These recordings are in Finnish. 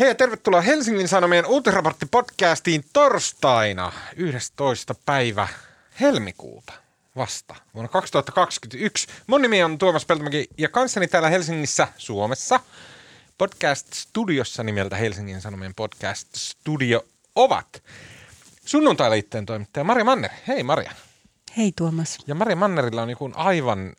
Hei ja tervetuloa Helsingin Sanomien uutisraporttipodcastiin torstaina 11. päivä helmikuuta vasta vuonna 2021. Mun nimi on Tuomas Peltomäki ja kanssani täällä Helsingissä, Suomessa, podcast-studiossa nimeltä Helsingin Sanomien podcast-studio ovat sunnuntai-liitteen toimittaja Maria Manner. Hei Maria. Hei Tuomas. Ja Maria Mannerilla on joku aivan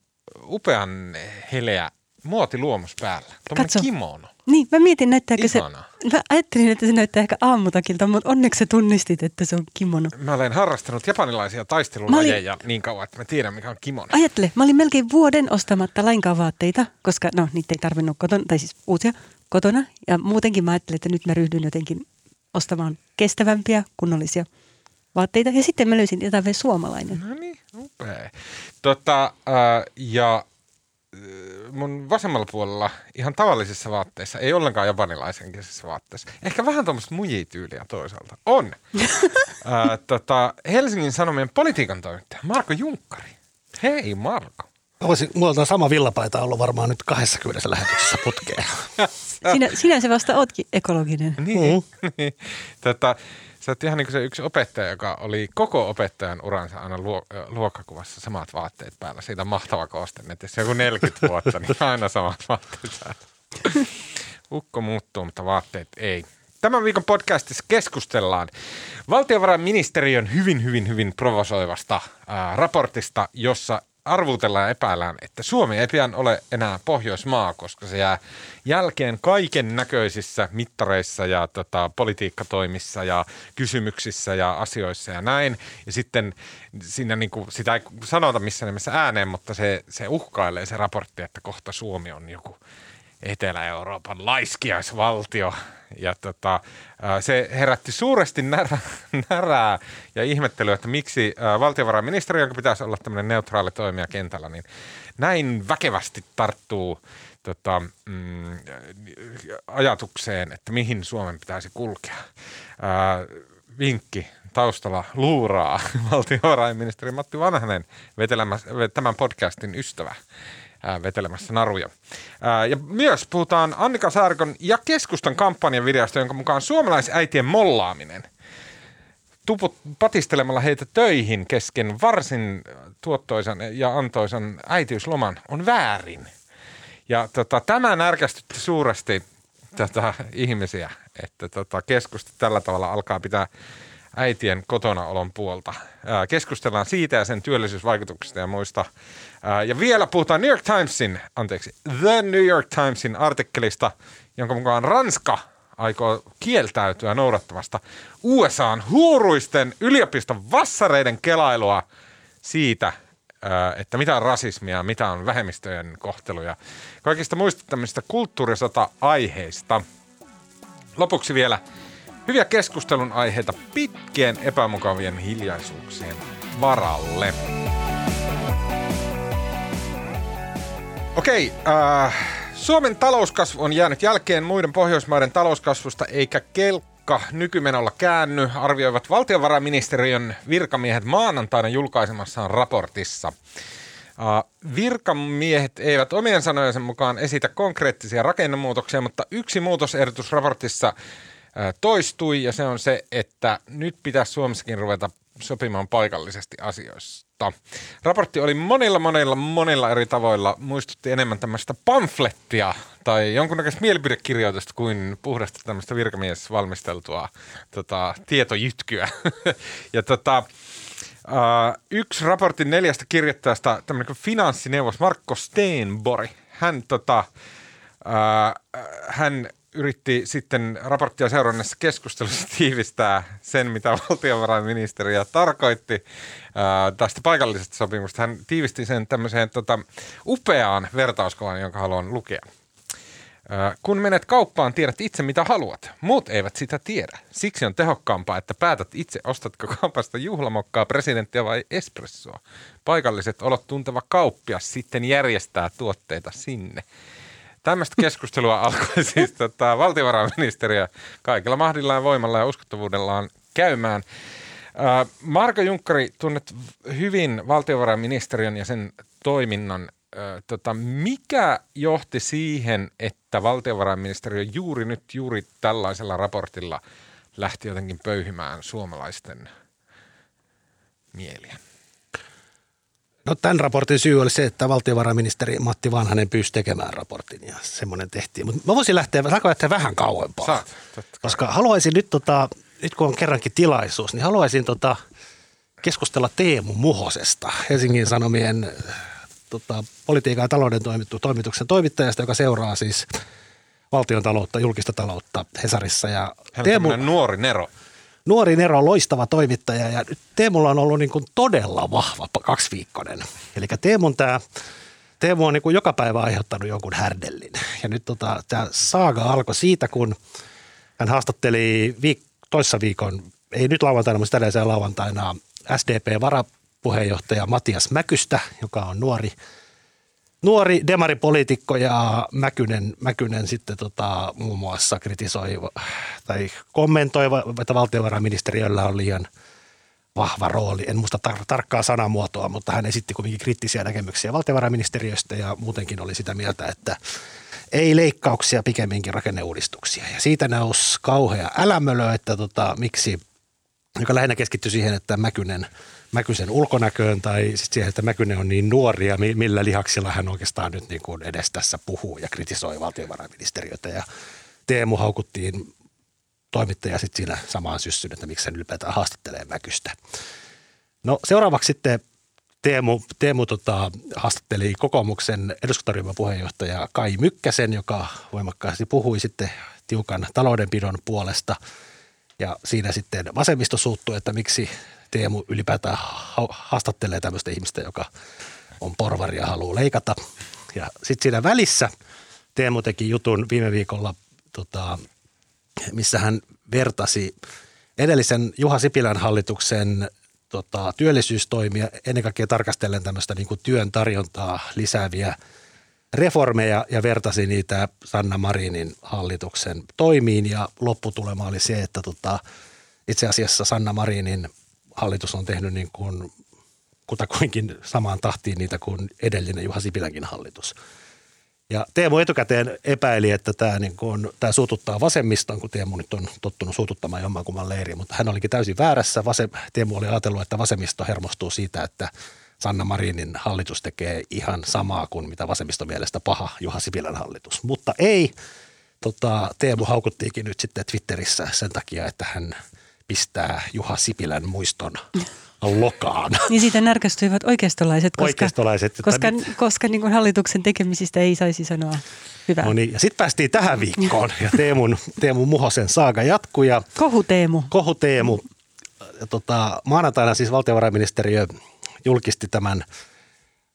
upean heleä muotiluomus päällä. Tuommoinen kimono. Niin, mä mietin näyttääkö Ihanaa. se, mä ajattelin, että se näyttää ehkä aamutakilta, mutta onneksi sä tunnistit, että se on kimono. Mä olen harrastanut japanilaisia taistelulajeja olin... niin kauan, että mä tiedän, mikä on kimono. Ajattele, mä olin melkein vuoden ostamatta lainkaan vaatteita, koska no niitä ei tarvinnut kotona, tai siis uusia kotona. Ja muutenkin mä ajattelin, että nyt mä ryhdyn jotenkin ostamaan kestävämpiä, kunnollisia vaatteita. Ja sitten mä löysin jotain suomalainen. No niin, upea. Tota, äh, ja mun vasemmalla puolella ihan tavallisissa vaatteissa, ei ollenkaan japanilaisen vaatteissa. Ehkä vähän tuommoista mujityyliä toisaalta. On. Ää, tota, Helsingin Sanomien politiikan toimittaja Marko Junkkari. Hei Marko. Voisin, mulla on sama villapaita ollut varmaan nyt 20 lähetyksessä putkeen. sinä, sinä se vasta ootkin ekologinen. Niin, mm. niin. Tota, Sä oot ihan niin kuin se yksi opettaja, joka oli koko opettajan uransa aina luo, luokkakuvassa samat vaatteet päällä. Siitä on mahtava kooste, että jos joku 40 vuotta, niin aina samat vaatteet päällä. Ukko muuttuu, mutta vaatteet ei. Tämän viikon podcastissa keskustellaan valtiovarainministeriön hyvin, hyvin, hyvin provosoivasta ää, raportista, jossa arvutellaan ja epäillään, että Suomi ei pian ole enää Pohjoismaa, koska se jää jälkeen kaiken näköisissä mittareissa ja tota, politiikkatoimissa ja kysymyksissä ja asioissa ja näin. Ja sitten siinä niin kuin, sitä ei sanota missään nimessä ääneen, mutta se, se uhkailee se raportti, että kohta Suomi on joku Etelä-Euroopan laiskiaisvaltio. Ja tota, se herätti suuresti närää, närää ja ihmettelyä, että miksi valtiovarainministeriö, joka pitäisi olla tämmöinen neutraali toimija kentällä, niin näin väkevästi tarttuu tota, mm, ajatukseen, että mihin Suomen pitäisi kulkea. Ää, vinkki taustalla luuraa valtiovarainministeri Matti Vanhanen tämän podcastin ystävä vetelemässä naruja. ja myös puhutaan Annika Saarikon ja keskustan kampanjan videosta, jonka mukaan suomalaisäitien mollaaminen tuput patistelemalla heitä töihin kesken varsin tuottoisan ja antoisan äitiysloman on väärin. Ja tota, tämä närkästytti suuresti tota, ihmisiä, että tota, keskusta tällä tavalla alkaa pitää äitien kotonaolon puolta. keskustellaan siitä ja sen työllisyysvaikutuksista ja muista. ja vielä puhutaan New York Timesin, anteeksi, The New York Timesin artikkelista, jonka mukaan Ranska aikoo kieltäytyä noudattamasta USAn huuruisten yliopiston vassareiden kelailua siitä, että mitä on rasismia, mitä on vähemmistöjen kohtelu ja kaikista muista tämmöistä kulttuurisota-aiheista. Lopuksi vielä – Hyviä keskustelun aiheita pitkien epämukavien hiljaisuuksien varalle. Okei, äh, Suomen talouskasvu on jäänyt jälkeen muiden Pohjoismaiden talouskasvusta eikä kelkka nykymenolla käänny, arvioivat valtiovarainministeriön virkamiehet maanantaina julkaisemassaan raportissa. Uh, virkamiehet eivät omien sanojensa mukaan esitä konkreettisia rakennemuutoksia, mutta yksi muutosehdotus raportissa toistui ja se on se, että nyt pitäisi Suomessakin ruveta sopimaan paikallisesti asioista. Raportti oli monilla, monilla, monilla eri tavoilla, muistutti enemmän tämmöistä pamflettia tai jonkunnäköistä mielipidekirjoitusta kuin puhdasta tämmöistä virkamiesvalmisteltua tota, tietojytkyä. ja tota, Uh, yksi raportin neljästä kirjoittajasta, tämmöinen finanssineuvos Marko Steenbori, hän, tota, uh, hän yritti sitten raporttia seurannessa keskustelussa tiivistää sen, mitä valtiovarainministeriö tarkoitti ää, tästä paikallisesta sopimusta. Hän tiivisti sen tämmöiseen tota, upeaan vertauskuvan, jonka haluan lukea. Ää, kun menet kauppaan, tiedät itse mitä haluat. Muut eivät sitä tiedä. Siksi on tehokkaampaa, että päätät itse, ostatko kaupasta juhlamokkaa, presidenttiä vai espressoa. Paikalliset olot tunteva kauppias sitten järjestää tuotteita sinne. Tämmöistä keskustelua alkoi siis tota, valtiovarainministeriö kaikilla mahdillaan voimalla ja uskottavuudellaan käymään. Marko Junkkari tunnet hyvin valtiovarainministeriön ja sen toiminnan ö, tota, mikä johti siihen, että valtiovarainministeriö juuri nyt, juuri tällaisella raportilla lähti jotenkin pöyhimään suomalaisten mieliä? No tämän raportin syy oli se, että valtiovarainministeri Matti Vanhanen pyysi tekemään raportin ja semmoinen tehtiin. Mutta mä voisin lähteä, saanko lähteä vähän kauempaa? Saat. Koska haluaisin nyt, tota, nyt kun on kerrankin tilaisuus, niin haluaisin tota, keskustella Teemu Muhosesta, Helsingin Sanomien tota, politiikan ja talouden toimittu, toimituksen toimittajasta, joka seuraa siis valtion taloutta, julkista taloutta Hesarissa. Ja Hän on Teemu, nuori Nero. Nuori Nero, loistava toimittaja ja Teemulla on ollut niin kuin todella vahva kaksiviikkoinen. Eli Teemun tämä Teemu on niin kuin joka päivä aiheuttanut jonkun härdellin. Ja nyt tota, tämä saaga alkoi siitä, kun hän haastatteli viik- toissa viikon, ei nyt lauantaina, mutta edellisellä lauantaina SDP-varapuheenjohtaja Matias Mäkystä, joka on nuori, nuori demaripoliitikko ja Mäkynen, Mäkynen sitten tota, muun muassa kritisoi tai kommentoi, että valtiovarainministeriöllä on liian vahva rooli. En muista tar- tarkkaa sanamuotoa, mutta hän esitti kuitenkin kriittisiä näkemyksiä valtiovarainministeriöstä ja muutenkin oli sitä mieltä, että ei leikkauksia, pikemminkin rakenneuudistuksia. Ja siitä nousi kauhea älämölö, että tota, miksi, joka lähinnä keskittyi siihen, että Mäkynen, Mäkysen ulkonäköön tai sit siihen, että Mäkynen on niin nuori ja mi- millä lihaksilla hän oikeastaan nyt niin kuin edes tässä puhuu ja kritisoi valtiovarainministeriötä. Ja Teemu haukuttiin toimittaja sitten siinä samaan syssyyn, että miksi hän ylipäätään haastattelee Mäkystä. No seuraavaksi sitten Teemu, Teemu tota, haastatteli kokoomuksen eduskuntaryhmän puheenjohtaja Kai Mykkäsen, joka voimakkaasti puhui sitten tiukan taloudenpidon puolesta. Ja siinä sitten vasemmisto suuttui, että miksi Teemu ylipäätään ha- haastattelee tämmöistä ihmistä, joka on porvari ja haluaa leikata. Ja sitten siinä välissä Teemu teki jutun viime viikolla, tota, missä hän vertasi edellisen Juha Sipilän hallituksen tota, työllisyystoimia, ennen kaikkea tarkastellen tämmöistä niin kuin työn tarjontaa lisääviä reformeja ja vertasi niitä Sanna Marinin hallituksen toimiin ja lopputulema oli se, että tota, itse asiassa Sanna Marinin hallitus on tehnyt niin kuin kutakuinkin samaan tahtiin niitä kuin edellinen Juha Sipilänkin hallitus. Ja Teemu etukäteen epäili, että tämä, niin kuin, tämä suututtaa vasemmiston, kun Teemu nyt on tottunut suututtamaan jommankumman leiriin, mutta hän olikin täysin väärässä. Vasem, Teemu oli ajatellut, että vasemmisto hermostuu siitä, että Sanna Marinin hallitus tekee ihan samaa kuin mitä vasemmiston mielestä paha Juha Sipilän hallitus. Mutta ei, tota, Teemu haukuttiinkin nyt sitten Twitterissä sen takia, että hän pistää Juha Sipilän muiston lokaan. Niin siitä närkästyivät oikeistolaiset, koska, Oikeistolaiset, koska, mit- koska niin kuin hallituksen tekemisistä ei saisi sanoa hyvää. No niin, ja sitten päästiin tähän viikkoon ja Teemun, Teemun Muhosen saaga jatkuu ja Kohu Teemu. Kohu Teemu, tota, maanantaina siis valtiovarainministeriö julkisti tämän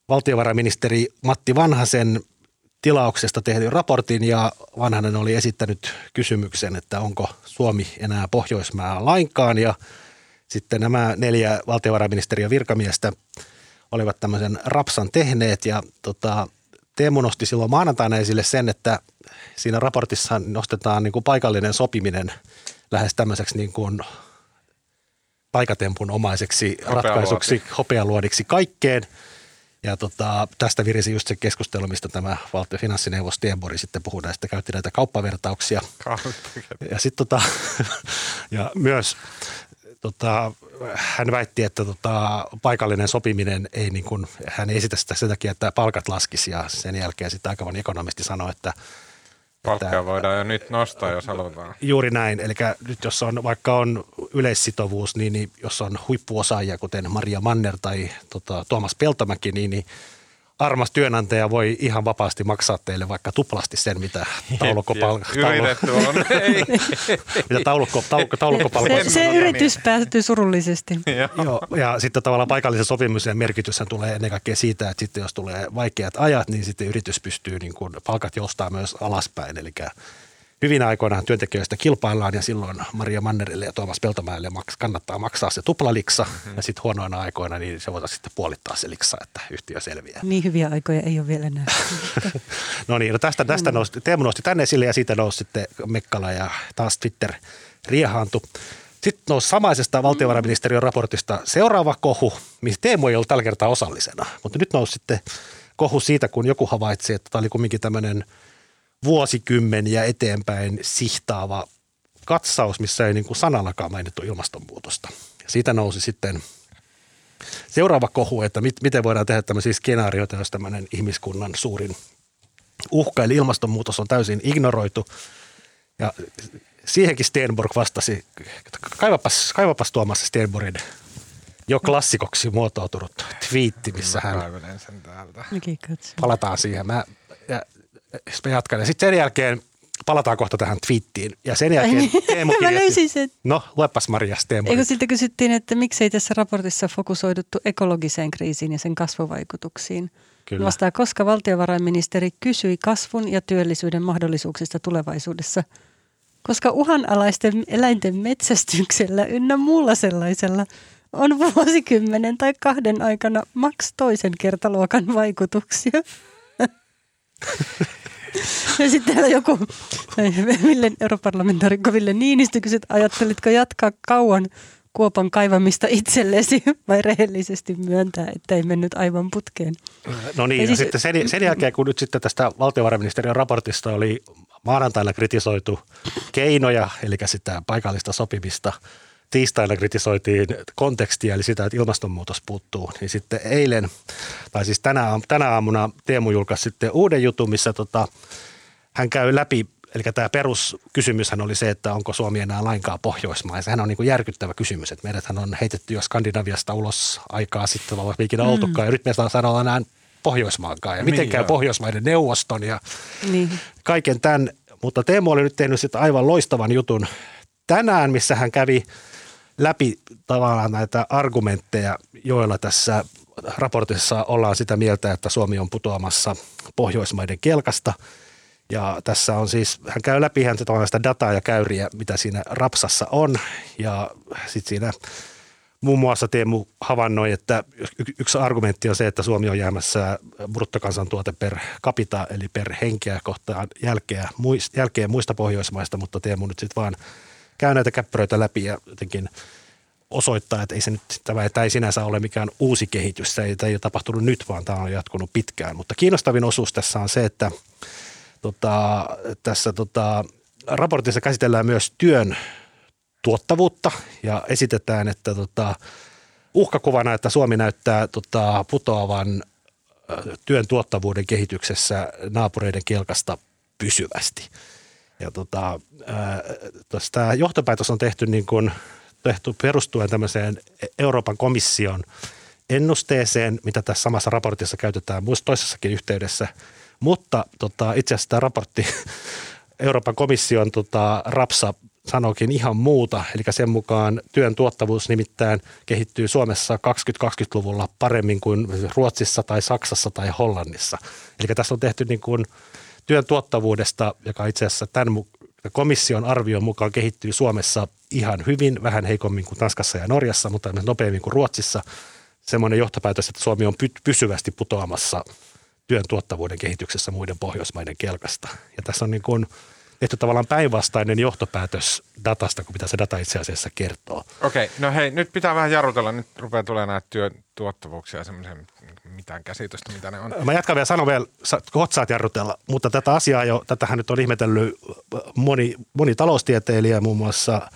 valtiovarainministeri Matti Vanhasen tilauksesta tehdyn raportin ja Vanhanen oli esittänyt kysymyksen, että onko Suomi enää Pohjoismaa lainkaan ja sitten nämä neljä valtiovarainministeriön virkamiestä olivat tämmöisen rapsan tehneet ja tota, Teemu nosti silloin maanantaina esille sen, että siinä raportissa nostetaan niin kuin paikallinen sopiminen lähes tämmöiseksi niin kuin paikatempun omaiseksi Hopealuoti. ratkaisuksi, hopealuodiksi kaikkeen. Ja tota, tästä virisi just se keskustelu, mistä tämä valtio finanssineuvos Stenborg sitten puhui näistä, käytti näitä kauppavertauksia. Ja sitten tota, ja myös tota, hän väitti, että tota, paikallinen sopiminen ei niin kuin, hän ei esitä sitä sen takia, että palkat laskisi. Ja sen jälkeen sitten aika ekonomisti sanoi, että Palkkaa voidaan jo nyt nostaa, jos halutaan. Juuri näin. Eli nyt jos on, vaikka on yleissitovuus, niin, niin jos on huippuosaajia, kuten Maria Manner tai tota, Tuomas Peltomäki, niin, niin armas työnantaja voi ihan vapaasti maksaa teille vaikka tuplasti sen, mitä taulukkopalkka, Yritetty on. Mitä taulukko, taulukko, taulukkopalkka Se, se yritys päättyy surullisesti. Joo. Joo, ja sitten tavallaan paikallisen sopimuksen merkityshän tulee ennen kaikkea siitä, että sitten jos tulee vaikeat ajat, niin sitten yritys pystyy, niin kuin, palkat joustaa myös alaspäin. Eli hyvinä aikoina työntekijöistä kilpaillaan ja silloin Maria Mannerille ja Tuomas Peltomäelle maks, kannattaa maksaa se tuplaliksa ja sitten huonoina aikoina niin se voitaisiin sitten puolittaa se liksa, että yhtiö selviää. Niin hyviä aikoja ei ole vielä nähty. No niin, no tästä, tästä nosti, Teemu nosti tänne esille ja siitä nousi sitten Mekkala ja taas Twitter riehaantui. Sitten nousi samaisesta valtiovarainministeriön raportista seuraava kohu, missä Teemu ei ollut tällä kertaa osallisena, mutta nyt nousi sitten kohu siitä, kun joku havaitsi, että tämä oli kumminkin tämmöinen vuosikymmeniä eteenpäin sihtaava katsaus, missä ei niin kuin sanallakaan mainittu ilmastonmuutosta. Ja siitä nousi sitten seuraava kohu, että mit, miten voidaan tehdä tämmöisiä skenaarioita, jos tämmöinen ihmiskunnan suurin uhka, eli ilmastonmuutos on täysin ignoroitu. Ja siihenkin Stenborg vastasi, kaivapas, kaivapas Tuomas Stenborgin jo klassikoksi muotoutunut twiitti, missä hän... sen täältä. Palataan siihen. Mä, ja, mä jatkan. Ja sitten sen jälkeen palataan kohta tähän twiittiin. Ja sen jälkeen niin. Teemu Mä löysin sen. no luepas Maria Stenborg. Eikö siltä kysyttiin, että miksei tässä raportissa fokusoiduttu ekologiseen kriisiin ja sen kasvuvaikutuksiin? Kyllä. Vastaa, koska valtiovarainministeri kysyi kasvun ja työllisyyden mahdollisuuksista tulevaisuudessa. Koska uhanalaisten eläinten metsästyksellä ynnä muulla sellaisella on vuosikymmenen tai kahden aikana maks toisen kertaluokan vaikutuksia. Ja sitten täällä joku Ville, europarlamentaarikko Ville Niinistö kysyi, että ajattelitko jatkaa kauan kuopan kaivamista itsellesi vai rehellisesti myöntää, että ei mennyt aivan putkeen. No niin, Ja ja siis- sitten sen, sen jälkeen, kun nyt sitten tästä valtiovarainministeriön raportista oli maanantaina kritisoitu keinoja, eli sitä paikallista sopimista, tiistaina kritisoitiin kontekstia, eli sitä, että ilmastonmuutos puuttuu, niin sitten eilen, tai siis tänä, aam- tänä aamuna Teemu julkaisi sitten uuden jutun, missä tota, hän käy läpi, eli tämä peruskysymyshän oli se, että onko Suomi enää lainkaan Pohjoismaa. Ja sehän on niin kuin järkyttävä kysymys, että meidäthän on heitetty jo Skandinaviasta ulos aikaa sitten, vaan ikinä mm. oltukaan, ja nyt me olla enää Pohjoismaankaan. Ja miten Niin, käy joo. Pohjoismaiden neuvoston ja Niin. kaiken tämän. Mutta Teemu oli nyt tehnyt sitten aivan loistavan jutun tänään, missä hän kävi läpi tavallaan näitä argumentteja, joilla tässä raportissa ollaan sitä mieltä, että Suomi on putoamassa Pohjoismaiden kelkasta. Ja tässä on siis, hän käy läpi hän sitä dataa ja käyriä, mitä siinä rapsassa on. Ja sitten siinä muun muassa Teemu havainnoi, että yksi argumentti on se, että Suomi on jäämässä bruttokansantuote per capita, eli per henkeä kohtaan jälkeä, muista Pohjoismaista, mutta Teemu nyt sitten vaan käy näitä käppäröitä läpi ja jotenkin osoittaa, että ei se nyt, tämä, tämä ei sinänsä ole mikään uusi kehitys, se ei, tämä ei ole tapahtunut nyt, vaan tämä on jatkunut pitkään. Mutta kiinnostavin osuus tässä on se, että tota, tässä tota, raportissa käsitellään myös työn tuottavuutta ja esitetään, että tota, uhkakuvana, että Suomi näyttää tota, putoavan työn tuottavuuden kehityksessä naapureiden kelkasta pysyvästi. Ja tota, tämä johtopäätös on tehty, niin kuin, tehty perustuen tämmöiseen Euroopan komission ennusteeseen, mitä tässä samassa raportissa käytetään muissa toisessakin yhteydessä. Mutta tota, itse asiassa tämä raportti, Euroopan komission tota, rapsa sanokin ihan muuta. Eli sen mukaan työn tuottavuus nimittäin kehittyy Suomessa 2020-luvulla paremmin kuin Ruotsissa tai Saksassa tai Hollannissa. Eli tässä on tehty niin kuin työn tuottavuudesta, joka itse asiassa tämän komission arvion mukaan kehittyy Suomessa ihan hyvin, vähän heikommin kuin Tanskassa ja Norjassa, mutta nopeammin kuin Ruotsissa. Semmoinen johtopäätös, että Suomi on py- pysyvästi putoamassa työn tuottavuuden kehityksessä muiden Pohjoismaiden kelkasta. Ja tässä on niin kuin tehty tavallaan päinvastainen johtopäätös datasta, kuin mitä se data itse asiassa kertoo. Okei, no hei, nyt pitää vähän jarrutella. Nyt rupeaa tulemaan näitä työn tuottavuuksia ja semmoisen mitään käsitystä, mitä ne on. Mä jatkan vielä sanon vielä, kohta saat jarrutella, mutta tätä asiaa jo, tätähän nyt on ihmetellyt moni, moni taloustieteilijä, muun muassa,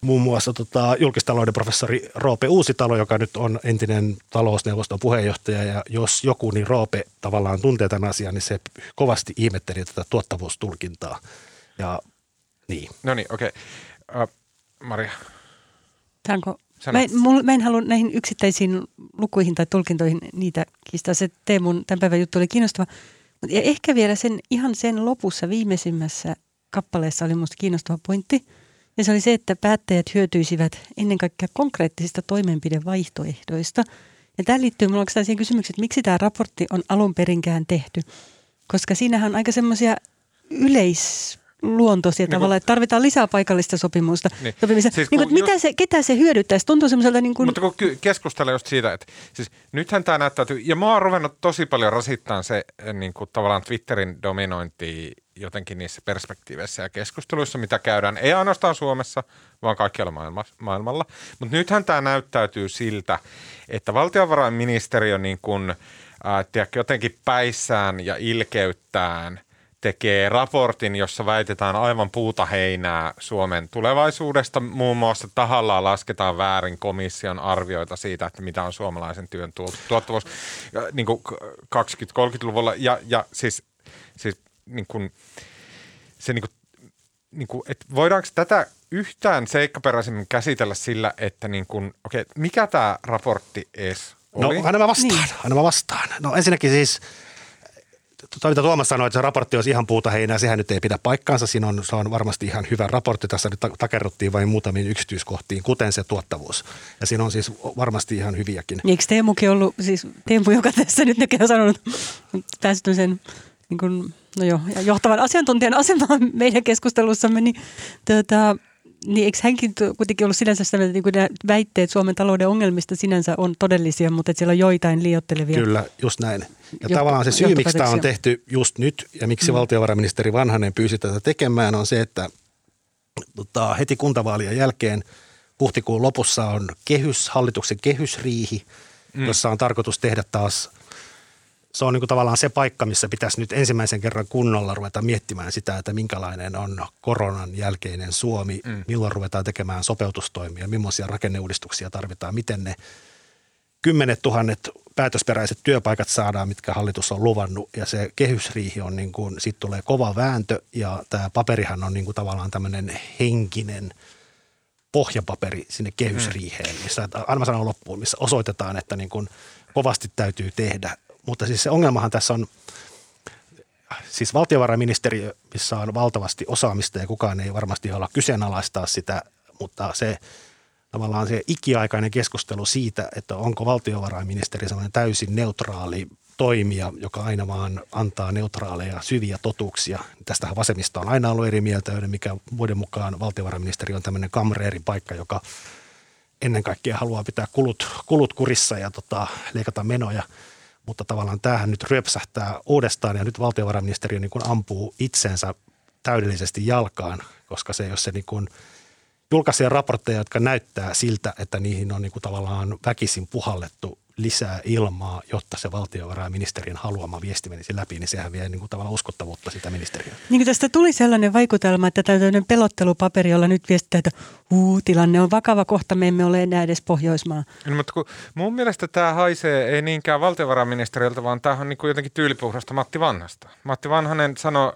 muun muassa tota, julkistalouden professori Roope Uusitalo, joka nyt on entinen talousneuvoston puheenjohtaja, ja jos joku, niin Roope tavallaan tuntee tämän asian, niin se kovasti ihmetteli tätä tuottavuustulkintaa. Ja niin. No niin, okei. Okay. Uh, Maria, Saanko? Sano. Mä en, mul, mä en halua näihin yksittäisiin lukuihin tai tulkintoihin niitä kiistää. Se Teemun tämän päivän juttu oli kiinnostava. Mut Ja ehkä vielä sen, ihan sen lopussa viimeisimmässä kappaleessa oli minusta kiinnostava pointti. Ja se oli se, että päättäjät hyötyisivät ennen kaikkea konkreettisista toimenpidevaihtoehdoista. Ja tämä liittyy minulla oikeastaan siihen kysymykseen, että miksi tämä raportti on alun perinkään tehty. Koska siinähän on aika semmoisia yleisluontoisia Niin niin kun- tavalla, että tarvitaan lisää paikallista sopimusta. Niin. Sopimista. Siis niin kun kuin, mitä just- se, ketä se hyödyttäisi? Tuntuu semmoiselta niin kuin, Mutta kun keskustellaan just siitä, että siis nythän tämä näyttäytyy, ja mä oon ruvennut tosi paljon rasittaa se eh, niin kuin tavallaan Twitterin dominointi jotenkin niissä perspektiiveissä ja keskusteluissa, mitä käydään, ei ainoastaan Suomessa, vaan kaikkialla maailma, maailmalla. Mutta nythän tämä näyttäytyy siltä, että valtiovarainministeriö niin kuin, ää, tiedätkö, jotenkin päissään ja ilkeyttään tekee raportin, jossa väitetään aivan puuta heinää Suomen tulevaisuudesta. Muun muassa tahallaan lasketaan väärin komission arvioita siitä, että mitä on suomalaisen työn tuottavuus niin 20-30-luvulla. Ja, ja siis, siis niin kuin, se niin kuin, niin kuin, että voidaanko tätä yhtään seikkaperäisemmin käsitellä sillä, että niin kuin, okay, mikä tämä raportti edes oli? No, aina mä vastaan, niin. aina mä vastaan. No ensinnäkin siis, tuota, mitä Tuomas sanoi, että se raportti olisi ihan puuta heinää, sehän nyt ei pidä paikkaansa. Siinä on, se on varmasti ihan hyvä raportti. Tässä nyt takerruttiin vain muutamiin yksityiskohtiin, kuten se tuottavuus. Ja siinä on siis varmasti ihan hyviäkin. Eikö Teemukin ollut, siis Teemu, joka tässä nyt näkee on sanonut, päästy sen niin kuin, no joo, ja johtavan asiantuntijan asemaan meidän keskustelussamme, niin tuota, niin eikö hänkin kuitenkin ollut sinänsä sitä, että niin nämä väitteet Suomen talouden ongelmista sinänsä on todellisia, mutta että siellä on joitain liiottelevia. Kyllä, just näin. Ja tavallaan se syy, miksi tämä on tehty just nyt ja miksi mm. valtiovarainministeri Vanhanen pyysi tätä tekemään, on se, että tota, heti kuntavaalien jälkeen huhtikuun lopussa on kehys, hallituksen kehysriihi, mm. jossa on tarkoitus tehdä taas – se on niin kuin tavallaan se paikka, missä pitäisi nyt ensimmäisen kerran kunnolla ruveta miettimään sitä, että minkälainen on koronan jälkeinen Suomi, mm. milloin ruvetaan tekemään sopeutustoimia, millaisia rakenneuudistuksia tarvitaan, miten ne kymmenet tuhannet päätösperäiset työpaikat saadaan, mitkä hallitus on luvannut. Ja se kehysriihi on niin kuin, siitä tulee kova vääntö ja tämä paperihan on niin kuin tavallaan tämmöinen henkinen pohjapaperi sinne kehysriiheen, missä, aina sanon loppuun, missä osoitetaan, että niin kuin kovasti täytyy tehdä mutta siis se ongelmahan tässä on, siis valtiovarainministeriö, missä on valtavasti osaamista ja kukaan ei varmasti halua kyseenalaistaa sitä, mutta se tavallaan se ikiaikainen keskustelu siitä, että onko valtiovarainministeri sellainen täysin neutraali toimija, joka aina vaan antaa neutraaleja, syviä totuuksia. Tästähän vasemmista on aina ollut eri mieltä, mikä muiden mukaan valtiovarainministeri on tämmöinen kamreerin paikka, joka ennen kaikkea haluaa pitää kulut, kulut kurissa ja tota, leikata menoja – mutta tavallaan tämähän nyt ryöpsähtää uudestaan ja nyt valtiovarainministeriö niin kuin ampuu itsensä täydellisesti jalkaan, koska se, jos se niin kuin julkaisee raportteja, jotka näyttää siltä, että niihin on niin kuin tavallaan väkisin puhallettu lisää ilmaa, jotta se valtiovarainministerin haluama viesti menisi läpi, niin sehän vie niin kuin tavallaan uskottavuutta sitä ministeriöä. Niin tästä tuli sellainen vaikutelma, että tämmöinen pelottelupaperi, jolla nyt viestittää, että uu, tilanne on vakava kohta, me emme ole enää edes Pohjoismaa. No, mutta kun mun mielestä tämä haisee ei niinkään valtiovarainministeriöltä, vaan tämä on niin kuin jotenkin tyylipuhdasta Matti Vanhasta. Matti Vanhanen sanoi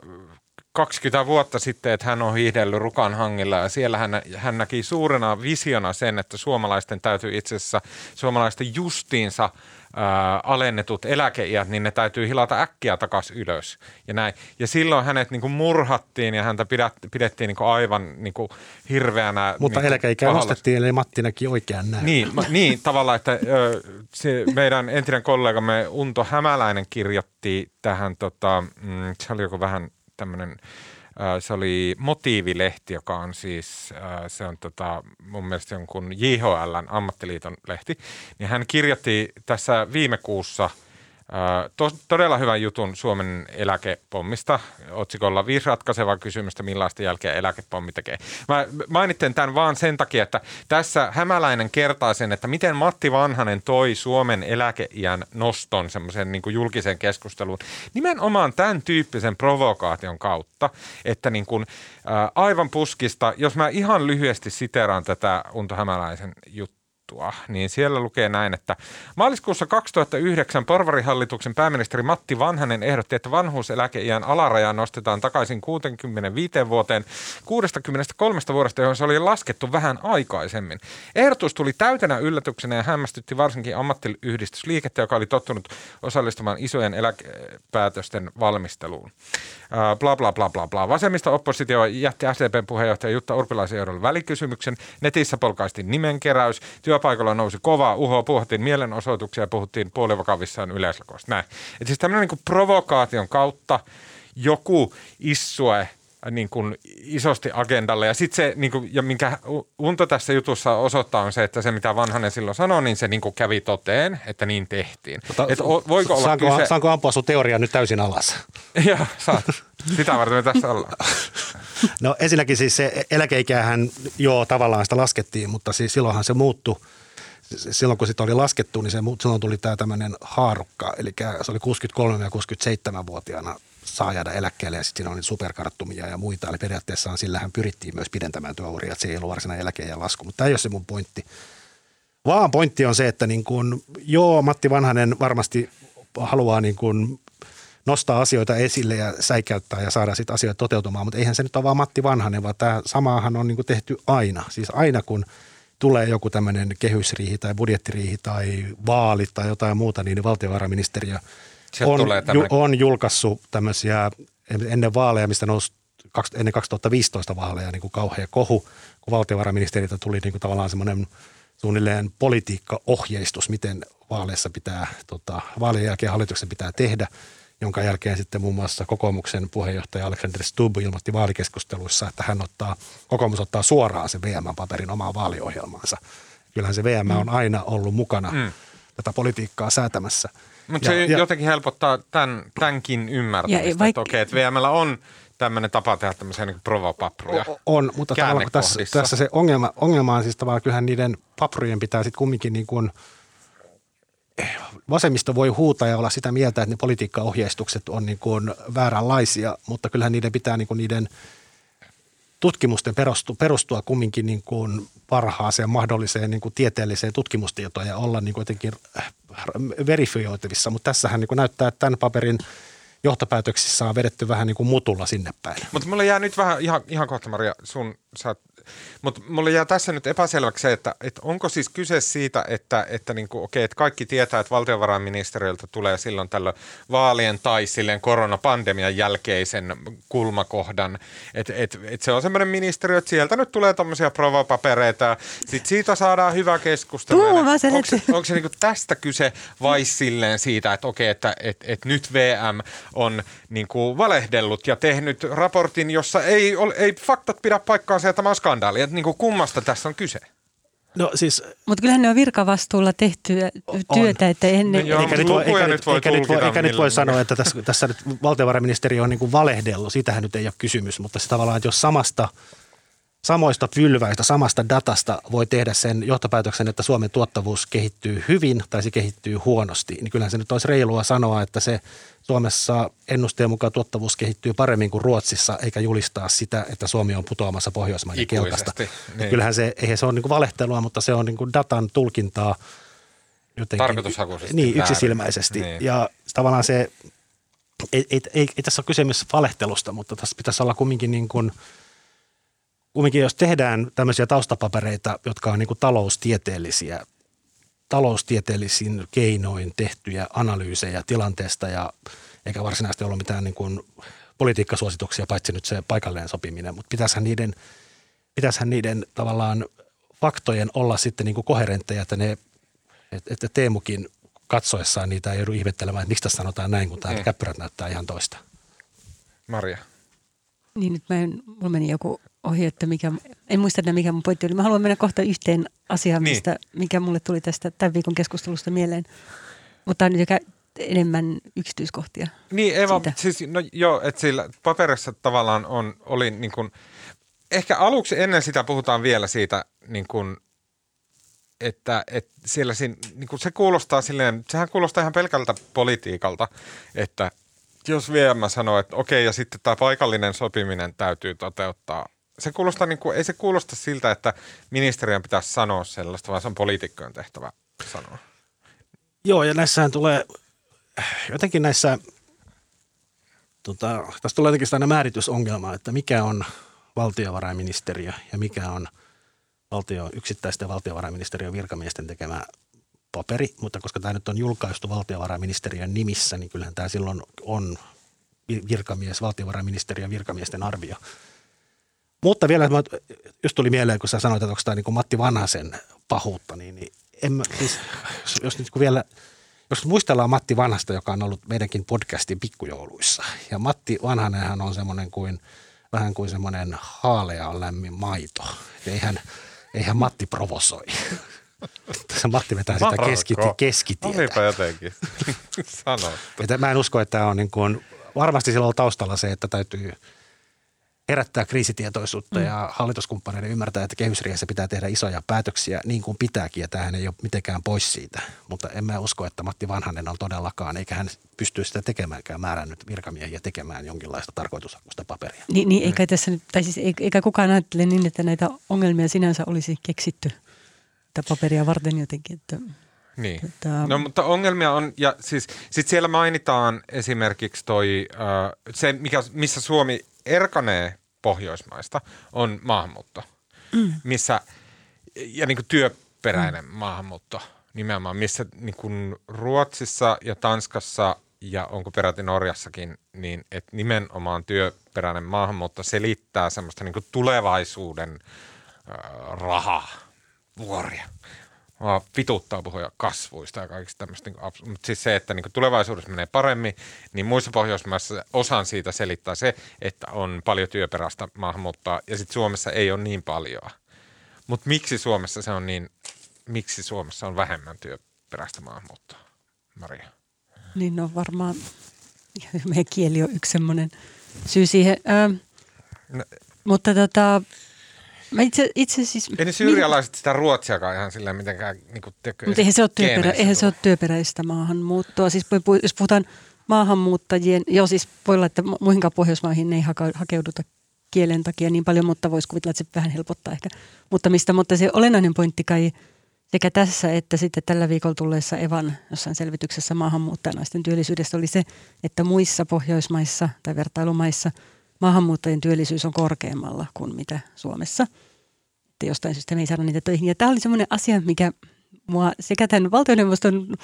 20 vuotta sitten, että hän on hiihdellyt Rukan hangilla ja siellä hän, hän näki suurena visiona sen, että suomalaisten täytyy itse asiassa, suomalaisten justiinsa ää, alennetut eläkeiät, niin ne täytyy hilata äkkiä takaisin ylös. Ja, näin. ja silloin hänet niin kuin murhattiin ja häntä pidettiin niin kuin aivan niin kuin hirveänä. Mutta niin eläkeikää nostettiin, eli Matti näki oikean näin. Niin, ma, niin tavallaan, että ö, se meidän entinen kollegamme Unto Hämäläinen kirjoitti tähän, tota, mm, se oli joku vähän – tämmöinen se oli Motiivilehti, joka on siis, se on tota, mun mielestä jonkun JHLn ammattiliiton lehti, niin hän kirjoitti tässä viime kuussa – to, todella hyvän jutun Suomen eläkepommista otsikolla viisi ratkaisevaa kysymystä, millaista jälkeä eläkepommi tekee. Mä mainitsen tämän vaan sen takia, että tässä Hämäläinen kertaa sen, että miten Matti Vanhanen toi Suomen eläkeiän noston semmoisen niin julkisen keskusteluun nimenomaan tämän tyyppisen provokaation kautta, että niin kuin, ää, aivan puskista, jos mä ihan lyhyesti siteraan tätä Unto Hämäläisen juttua, juttua, niin siellä lukee näin, että maaliskuussa 2009 porvarihallituksen pääministeri Matti Vanhanen ehdotti, että vanhuuseläkeiän alaraja nostetaan takaisin 65 vuoteen 63 vuodesta, johon se oli laskettu vähän aikaisemmin. Ehdotus tuli täytenä yllätyksenä ja hämmästytti varsinkin ammattiyhdistysliikettä, joka oli tottunut osallistumaan isojen eläkepäätösten valmisteluun. Bla bla bla bla bla. Vasemmista oppositio jätti SDPn puheenjohtaja Jutta Urpilaisen johdolla välikysymyksen. Netissä polkaistiin nimenkeräys. Työpaikalla nousi kova uho, puhuttiin mielenosoituksia ja puhuttiin puolivakavissaan yleislakoista. Näin. Et siis tämmöinen niin provokaation kautta joku issue niin kuin isosti agendalle. Ja sitten se, niin kuin, ja minkä Unto tässä jutussa osoittaa, on se, että se mitä Vanhanen silloin sanoi, niin se niin kuin kävi toteen, että niin tehtiin. Mutta, Et voiko olla saanko, kyse... saanko ampua sun teoria nyt täysin alas? Joo, saat. Sitä varten me tässä ollaan. No ensinnäkin siis se eläkeikähän, joo tavallaan sitä laskettiin, mutta siis silloinhan se muuttui silloin kun sitä oli laskettu, niin se, silloin tuli tämä tämmöinen haarukka, eli se oli 63 ja 67-vuotiaana saa jäädä eläkkeelle ja sitten siinä oli superkarttumia ja muita. Eli periaatteessa sillähän pyrittiin myös pidentämään työuria, että se ei ollut varsinainen eläke ja lasku, mutta tämä ei ole se mun pointti. Vaan pointti on se, että niin kun, joo, Matti Vanhanen varmasti haluaa niin kun nostaa asioita esille ja säikäyttää ja saada sitten asioita toteutumaan, mutta eihän se nyt ole vaan Matti Vanhanen, vaan tämä samahan on niin tehty aina. Siis aina kun tulee joku tämmöinen kehysriihi tai budjettiriihi tai vaalit tai jotain muuta, niin valtiovarainministeriö on, ju, on julkaissut tämmöisiä ennen vaaleja, mistä nousi ennen 2015 vaaleja niin kuin kauhea kohu, kun valtiovarainministeriöltä tuli niin kuin tavallaan semmoinen suunnilleen politiikkaohjeistus, miten vaaleissa pitää, tota, vaalien jälkeen hallituksen pitää tehdä, jonka jälkeen sitten muun muassa kokoomuksen puheenjohtaja Alexander Stubb ilmoitti vaalikeskusteluissa, että hän ottaa, kokoomus ottaa suoraan sen VM-paperin omaan vaaliohjelmaansa. Kyllähän se VM on aina ollut mukana mm. tätä politiikkaa säätämässä. Mutta se ja, jotenkin helpottaa tämän, tämänkin ymmärtämistä, ja, vaikka, että okei, että VMllä on tämmöinen tapa tehdä tämmöisiä niin provapapruja. On, mutta tavallaan tässä, tässä se ongelma, ongelma on siis tavallaan, kyllähän niiden paprujen pitää sitten kumminkin niin kuin, eh, vasemmisto voi huutaa ja olla sitä mieltä, että ne politiikkaohjeistukset on niin kuin vääränlaisia, mutta kyllähän niiden pitää niin kuin niiden tutkimusten perustua, perustua kumminkin niin kuin parhaaseen mahdolliseen niin kuin tieteelliseen tutkimustietoon ja olla niin kuin jotenkin verifioitavissa, mutta tässähän niin kuin näyttää, että tämän paperin johtopäätöksissä on vedetty vähän niin kuin mutulla sinne päin. Mutta mulle jää nyt vähän, ihan, ihan kohta Maria, sun, sä oot mutta mulle jää tässä nyt epäselväksi se, että, että onko siis kyse siitä, että, että, niin kuin, okei, että kaikki tietää, että valtiovarainministeriöltä tulee silloin tällöin vaalien tai silleen koronapandemian jälkeisen kulmakohdan. Että et, et se on semmoinen ministeriö, että sieltä nyt tulee tämmöisiä provapapereita. Sitten siitä saadaan hyvä keskustelu. onko se, onko se niin tästä kyse vai silleen siitä, että okei, että et, et nyt VM on niin kuin valehdellut ja tehnyt raportin, jossa ei, ole, ei faktat pidä paikkaansa ja tämä on skandaali. Että niin kuin kummasta tässä on kyse? No siis... Mutta kyllähän ne on virkavastuulla tehtyä työtä, että ennen... No joo, eikä nyt voi, eikä, nyt voi, eikä, nyt voi, eikä nyt voi sanoa, että tässä, tässä nyt valtiovarainministeri on niin kuin valehdellut. Sitähän nyt ei ole kysymys, mutta se tavallaan, että jos samasta – samoista pylväistä, samasta datasta voi tehdä sen johtopäätöksen, että Suomen tuottavuus kehittyy hyvin tai se kehittyy huonosti, niin kyllähän se nyt olisi reilua sanoa, että se Suomessa ennusteen mukaan tuottavuus kehittyy paremmin kuin Ruotsissa, eikä julistaa sitä, että Suomi on putoamassa Pohjoismaiden kelkasta. Niin. Kyllähän se, eihän se ole niin valehtelua, mutta se on niin datan tulkintaa jotenkin. Tarkoitushakuisesti. Niin, yksisilmäisesti. Niin. Ja tavallaan se, ei, ei, ei, ei tässä ole kysymys valehtelusta, mutta tässä pitäisi olla kumminkin niin kuin – kumminkin jos tehdään tämmöisiä taustapapereita, jotka on niin kuin taloustieteellisiä, taloustieteellisin keinoin tehtyjä analyysejä tilanteesta ja eikä varsinaisesti ollut mitään niin kuin politiikkasuosituksia, paitsi nyt se paikallinen sopiminen, mutta pitäisihän niiden, pitäisihän niiden tavallaan faktojen olla sitten niin kuin koherentteja, että, ne, että Teemukin katsoessaan niitä ei joudu ihmettelemään, että miksi tässä sanotaan näin, kun tämä mm. käppyrät näyttää ihan toista. Maria. Niin nyt mä en, mulla meni joku ohi, että mikä, en muista enää mikä mun pointti oli. Mä haluan mennä kohta yhteen asiaan, niin. mistä, mikä mulle tuli tästä tämän viikon keskustelusta mieleen. Mutta on nyt joka enemmän yksityiskohtia. Niin, Eva, siitä. siis no joo, että sillä paperissa tavallaan on, oli niin kuin, ehkä aluksi ennen sitä puhutaan vielä siitä niin kuin, että, että siellä siinä, niin kuin se kuulostaa silleen, sehän kuulostaa ihan pelkältä politiikalta, että jos VM sanoo, että okei, ja sitten tämä paikallinen sopiminen täytyy toteuttaa se kuulostaa niin kuin, ei se kuulosta siltä, että ministeriön pitäisi sanoa sellaista, vaan se on poliitikkojen tehtävä sanoa. Joo, ja näissähän tulee jotenkin näissä, tota, tässä tulee jotenkin aina määritysongelma, että mikä on valtiovarainministeriö ja mikä on valtio, yksittäisten valtiovarainministeriön virkamiesten tekemä paperi, mutta koska tämä nyt on julkaistu valtiovarainministeriön nimissä, niin kyllähän tämä silloin on virkamies, valtiovarainministeriön virkamiesten arvio. Mutta vielä, just tuli mieleen, kun sä sanoit, että onko tämä niin kuin Matti Vanhasen pahuutta, niin, niin en mä, siis, jos, nyt vielä, jos muistellaan Matti Vanhasta, joka on ollut meidänkin podcastin pikkujouluissa, ja Matti Vanhanenhan on semmoinen kuin, vähän kuin semmoinen haalea lämmin maito. Eihän, eihän Matti provosoi. Se Matti vetää sitä keskiti, keskitietä. Olipa jotenkin sanottu. Että mä en usko, että tämä on niin kuin, varmasti sillä on taustalla se, että täytyy – herättää kriisitietoisuutta mm. ja hallituskumppaneiden ymmärtää, että kehysriihessä pitää tehdä isoja päätöksiä niin kuin pitääkin ja tähän ei ole mitenkään pois siitä. Mutta en mä usko, että Matti Vanhanen on todellakaan, eikä hän pysty sitä tekemäänkään määrännyt virkamiehiä tekemään jonkinlaista tarkoitushakuista paperia. Niin, niin eikä, tässä, tai siis eikä kukaan ajattele niin, että näitä ongelmia sinänsä olisi keksitty tätä paperia varten jotenkin. Että, niin. Että, no mutta ongelmia on, ja siis sit siellä mainitaan esimerkiksi toi, äh, se mikä, missä Suomi erkanee Pohjoismaista, on maahanmuutto, mm. missä, ja niin kuin työperäinen mm. maahanmuutto nimenomaan, missä niin kuin Ruotsissa ja Tanskassa ja onko peräti Norjassakin, niin että nimenomaan työperäinen maahanmuutto selittää semmoista niin kuin tulevaisuuden äh, rahaa, vuoria. Mua vituttaa puhua kasvuista ja kaikista tämmöistä. Niin mutta siis se, että niin tulevaisuudessa menee paremmin, niin muissa Pohjoismaissa osan siitä selittää se, että on paljon työperäistä maahanmuuttoa ja sitten Suomessa ei ole niin paljon. Mutta miksi Suomessa se on niin, miksi Suomessa on vähemmän työperäistä maahanmuuttoa, Maria? Niin no varmaan meidän kieli on yksi semmoinen syy siihen. Ö, no, mutta tota, Mä itse, itse siis... Ei ne syyrialaiset sitä ruotsiakaan ihan silleen mitenkään... Niin kuin, Mutta eihän se, ole työperä, eihän se ole työperäistä maahanmuuttoa. Siis jos puhutaan maahanmuuttajien, joo siis voi olla, että muihinkaan Pohjoismaihin ei hakeuduta kielen takia niin paljon, mutta voisi kuvitella, että se vähän helpottaa ehkä. Mutta, mistä, mutta se olennainen pointti kai sekä tässä että sitten tällä viikolla tulleessa Evan jossain selvityksessä maahanmuuttajanaisten työllisyydestä oli se, että muissa Pohjoismaissa tai vertailumaissa – maahanmuuttajien työllisyys on korkeammalla kuin mitä Suomessa. Että jostain syystä me ei saada niitä töihin. Ja tämä oli semmoinen asia, mikä mua sekä tämän valtioneuvoston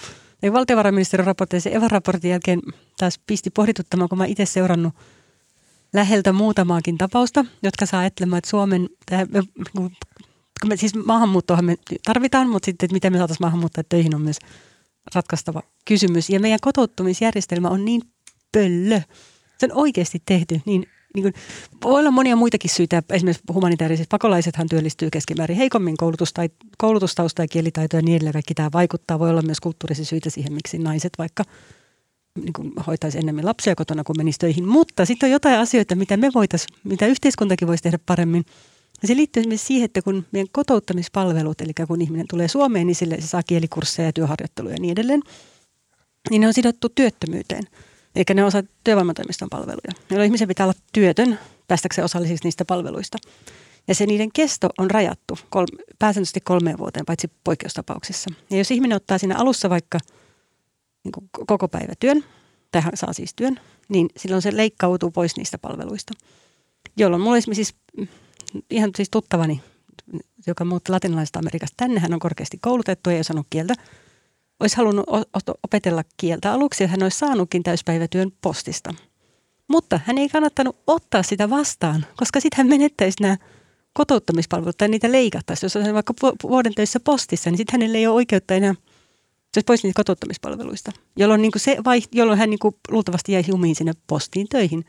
tai valtiovarainministeriön raportin ja Eva-raportin jälkeen taas pisti pohdituttamaan, kun mä itse seurannut läheltä muutamaakin tapausta, jotka saa ajattelemaan, että Suomen, tämä, me, siis maahanmuuttohan me tarvitaan, mutta sitten, että miten me saataisiin maahanmuuttaa töihin on myös ratkaistava kysymys. Ja meidän kotouttumisjärjestelmä on niin pöllö. Se on oikeasti tehty niin niin kuin, voi olla monia muitakin syitä. Esimerkiksi humanitaariset pakolaisethan työllistyy keskimäärin heikommin koulutusta, koulutustausta ja kielitaitoja ja niin edelleen. Kaikki tämä vaikuttaa. Voi olla myös kulttuurisia syitä siihen, miksi naiset vaikka niin kuin hoitaisi enemmän lapsia kotona kuin menisi töihin. Mutta sitten on jotain asioita, mitä me voitaisiin, mitä yhteiskuntakin voisi tehdä paremmin. Ja se liittyy esimerkiksi siihen, että kun meidän kotouttamispalvelut, eli kun ihminen tulee Suomeen, niin sille se saa kielikursseja ja työharjoitteluja ja niin edelleen, niin ne on sidottu työttömyyteen – Eli ne on osa työvoimatoimiston palveluja, jolloin ihmisen pitää olla työtön päästäkseen osallisiksi niistä palveluista. Ja se niiden kesto on rajattu kol, pääsääntöisesti kolmeen vuoteen, paitsi poikkeustapauksissa. Ja jos ihminen ottaa siinä alussa vaikka niin koko päivä työn, tai hän saa siis työn, niin silloin se leikkautuu pois niistä palveluista. Jolloin mulla esimerkiksi siis, ihan siis tuttavani, joka muutti latinalaisesta Amerikasta tänne, hän on korkeasti koulutettu ja ei osannut kieltä – olisi halunnut opetella kieltä aluksi ja hän olisi saanutkin täyspäivätyön postista. Mutta hän ei kannattanut ottaa sitä vastaan, koska sitten hän menettäisi nämä kotouttamispalvelut tai niitä leikattaisiin. Jos on vaikka vuoden töissä postissa, niin sitten hänelle ei ole oikeutta enää se olisi pois niitä kotouttamispalveluista, jolloin, niin se vai, jolloin hän niin kuin luultavasti jäisi jumiin sinne postiin töihin,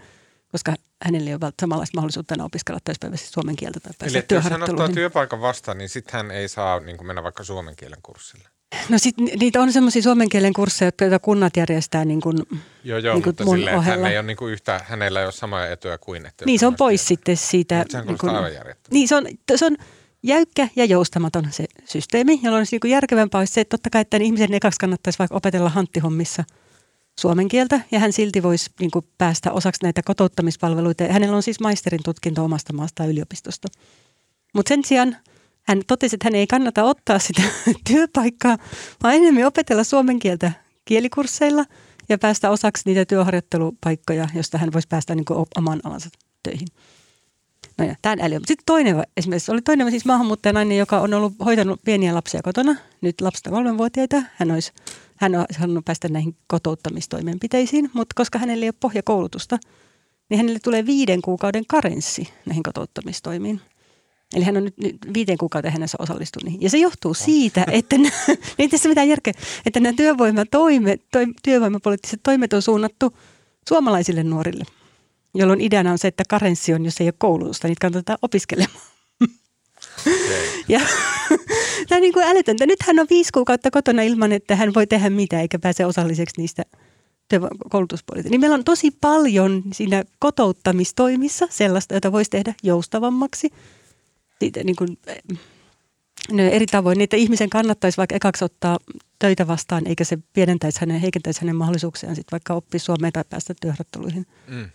koska hänelle ei ole samanlaista mahdollisuutta enää opiskella täyspäiväisesti suomen kieltä tai päästä Eli jos hän ottaa työpaikan vastaan, niin sitten hän ei saa niin kuin mennä vaikka suomen kielen kurssille. No sit niitä on semmoisia suomen kielen kursseja, joita kunnat järjestää niin kuin, Joo, joo, niin kuin mutta mun silleen, ohella. Hän ei ole niin kuin yhtä, hänellä ei ole samoja etuja kuin että... Niin, se on pois sitten siitä... se on niin kuin, aivan Niin, se on, se on jäykkä ja joustamaton se systeemi, jolloin se niin järkevämpää olisi se, että totta kai tämän ihmisen ekaksi kannattaisi vaikka opetella hanttihommissa suomen kieltä, ja hän silti voisi niin kuin, päästä osaksi näitä kotouttamispalveluita. Hänellä on siis maisterin tutkinto omasta maasta yliopistosta. Mutta sen sijaan hän totesi, että hän ei kannata ottaa sitä työpaikkaa, vaan enemmän opetella suomen kieltä kielikursseilla ja päästä osaksi niitä työharjoittelupaikkoja, josta hän voisi päästä niin oman alansa töihin. No ja tämä äly. Sitten toinen esimerkiksi oli toinen siis maahanmuuttajanainen, joka on ollut hoitanut pieniä lapsia kotona, nyt lapsista kolmenvuotiaita. Hän olisi hän on halunnut päästä näihin kotouttamistoimenpiteisiin, mutta koska hänellä ei ole pohjakoulutusta, niin hänelle tulee viiden kuukauden karenssi näihin kotouttamistoimiin. Eli hän on nyt, nyt viiteen kuukauden hänessä osallistunut niihin. Ja se johtuu siitä, että nämä, ei tässä mitään järkeä, että nämä työvoimatoimet, to, työvoimapoliittiset toimet on suunnattu suomalaisille nuorille, jolloin ideana on se, että karenssi on, jos ei ole koulutusta, niitä kannattaa opiskelemaan. Okay. Ja tämä on niin kuin älytöntä. Nyt hän on viisi kuukautta kotona ilman, että hän voi tehdä mitään eikä pääse osalliseksi niistä koulutuspolitiikka. Niin meillä on tosi paljon siinä kotouttamistoimissa sellaista, jota voisi tehdä joustavammaksi. Siitä, niin kuin, no eri tavoin, niin että ihmisen kannattaisi vaikka ekaksi ottaa töitä vastaan, eikä se pienentäisi hänen, heikentäisi hänen mahdollisuuksiaan sitten vaikka oppia suomea tai päästä työharjoitteluihin. Mm.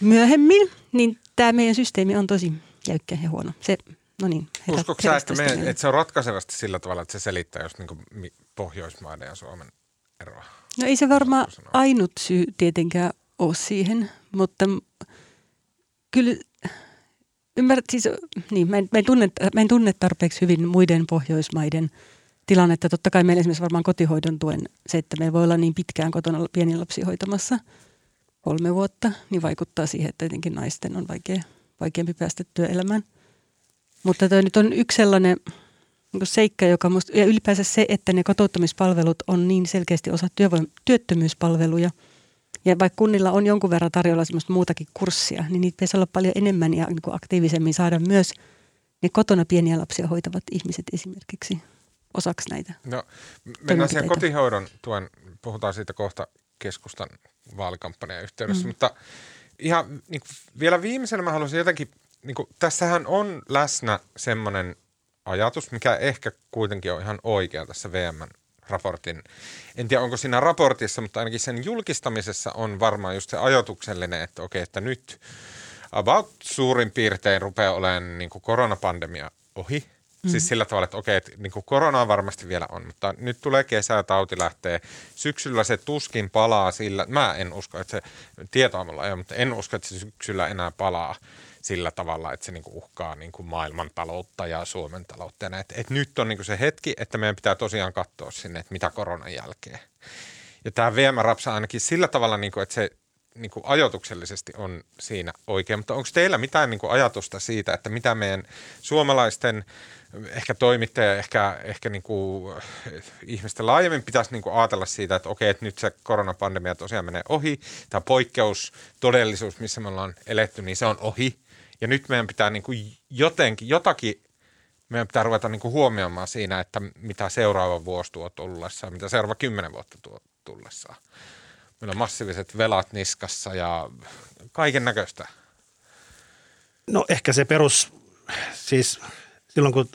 Myöhemmin, niin tämä meidän systeemi on tosi jäykkä ja huono. Se, no niin, Uskotko sä, että, me, että se on ratkaisevasti sillä tavalla, että se selittää just niin Pohjoismaiden ja Suomen eroa? No ei se varmaan ainut syy tietenkään ole siihen, mutta kyllä ymmärrät, siis, niin, mä, en, mä, en tunne, mä en tunne tarpeeksi hyvin muiden Pohjoismaiden tilannetta. Totta kai meillä esimerkiksi varmaan kotihoidon tuen se, että me voi olla niin pitkään kotona pieni lapsi hoitamassa kolme vuotta, niin vaikuttaa siihen, että tietenkin naisten on vaikea, vaikeampi päästä työelämään. Mutta tämä nyt on yksi sellainen niin seikka, joka musta, ja ylipäänsä se, että ne kotouttamispalvelut on niin selkeästi osa työvoim- työttömyyspalveluja. Ja vaikka kunnilla on jonkun verran tarjolla semmoista muutakin kurssia, niin niitä pitäisi olla paljon enemmän ja niin kuin aktiivisemmin saada myös ne kotona pieniä lapsia hoitavat ihmiset esimerkiksi osaksi näitä. No, mennään siihen kotihoidon tuen, puhutaan siitä kohta keskustan vaalikampanjan yhteydessä, mm. mutta ihan niin kuin, vielä viimeisenä mä haluaisin jotenkin, niin kuin, tässähän on läsnä semmoinen ajatus, mikä ehkä kuitenkin on ihan oikea tässä VMn raportin. En tiedä, onko siinä raportissa, mutta ainakin sen julkistamisessa on varmaan just se ajatuksellinen, että okei, että nyt about suurin piirtein rupeaa olemaan niin kuin koronapandemia ohi – Mm. Siis sillä tavalla, että okei, että niin kuin koronaa varmasti vielä on, mutta nyt tulee kesä, tauti lähtee. Syksyllä se tuskin palaa sillä, mä en usko, että se tietoamalla ei mutta en usko, että se syksyllä enää palaa sillä tavalla, että se niin kuin uhkaa niin kuin maailman taloutta ja Suomen taloutta. Ja näin. Et nyt on niin kuin se hetki, että meidän pitää tosiaan katsoa sinne, että mitä koronan jälkeen. Ja tämä VM rapsa ainakin sillä tavalla, niin kuin, että se niin kuin on siinä oikein, mutta onko teillä mitään niin ajatusta siitä, että mitä meidän suomalaisten – ehkä toimittaja, ehkä, ehkä niin kuin ihmisten laajemmin pitäisi niin kuin ajatella siitä, että okei, että nyt se koronapandemia tosiaan menee ohi. Tämä poikkeus, todellisuus, missä me ollaan eletty, niin se on ohi. Ja nyt meidän pitää niin kuin jotenkin, jotakin meidän pitää ruveta niin kuin huomioimaan siinä, että mitä seuraava vuosi tuo tullessaan, mitä seuraava kymmenen vuotta tuo tullessaan. Meillä on massiiviset velat niskassa ja kaiken näköistä. No ehkä se perus, siis silloin kun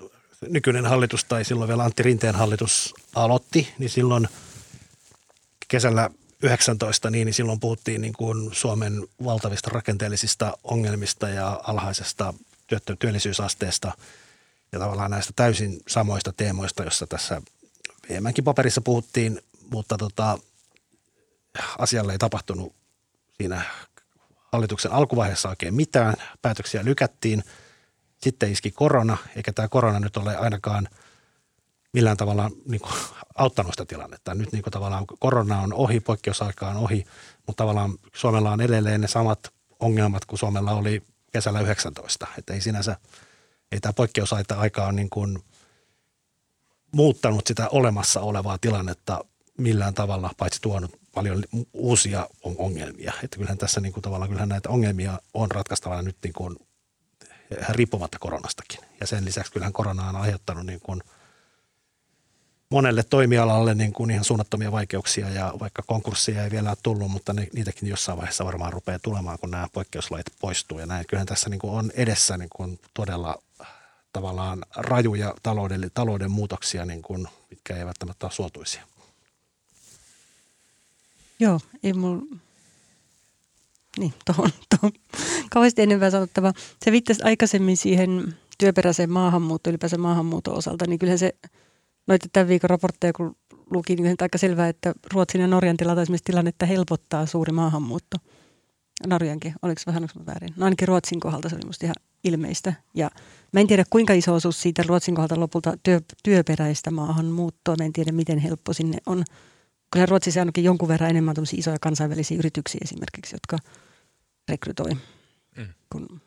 nykyinen hallitus tai silloin vielä Antti Rinteen hallitus aloitti, niin silloin kesällä 19, niin, niin silloin puhuttiin niin kuin Suomen valtavista rakenteellisista ongelmista ja alhaisesta työllisyysasteesta ja tavallaan näistä täysin samoista teemoista, joissa tässä VMänkin paperissa puhuttiin, mutta tota, asialle ei tapahtunut siinä hallituksen alkuvaiheessa oikein mitään. Päätöksiä lykättiin – sitten iski korona, eikä tämä korona nyt ole ainakaan millään tavalla niin kuin, auttanut sitä tilannetta. Nyt niin kuin, tavallaan korona on ohi, poikkeusaika on ohi, mutta tavallaan Suomella on edelleen ne samat ongelmat kuin Suomella oli kesällä 19. Että ei sinänsä, ei tämä poikkeusaika on niin kuin muuttanut sitä olemassa olevaa tilannetta millään tavalla, paitsi tuonut paljon uusia ongelmia. Että kyllähän tässä niin kuin tavallaan kyllähän näitä ongelmia on ratkaistavana nyt niin kuin riippumatta koronastakin. Ja sen lisäksi kyllähän korona on aiheuttanut niin kuin monelle toimialalle niin kuin ihan suunnattomia vaikeuksia ja vaikka konkurssia ei vielä ole tullut, mutta ne, niitäkin jossain vaiheessa varmaan rupeaa tulemaan, kun nämä poikkeuslait poistuu ja näin. Kyllähän tässä niin kuin on edessä niin kuin todella tavallaan rajuja talouden, talouden muutoksia, niin kuin, mitkä eivät välttämättä ole suotuisia. Joo, ei mulla niin, tuohon, tuohon kauheasti enempää sanottavaa. Se viittasi aikaisemmin siihen työperäiseen maahanmuuttoon, ylipäänsä maahanmuuton osalta, niin kyllähän se noita tämän viikon raportteja, kun luki, niin aika selvää, että Ruotsin ja Norjan tilata esimerkiksi tilannetta helpottaa suuri maahanmuutto. Norjankin, oliko se vähän väärin? No ainakin Ruotsin kohdalta se oli musta ihan ilmeistä. Ja mä en tiedä kuinka iso osuus siitä Ruotsin kohdalta lopulta työ, työperäistä maahanmuuttoa. Mä en tiedä miten helppo sinne on. Kyllä Ruotsissa ainakin jonkun verran enemmän isoja kansainvälisiä yrityksiä esimerkiksi, jotka – rekrytoi mm. kun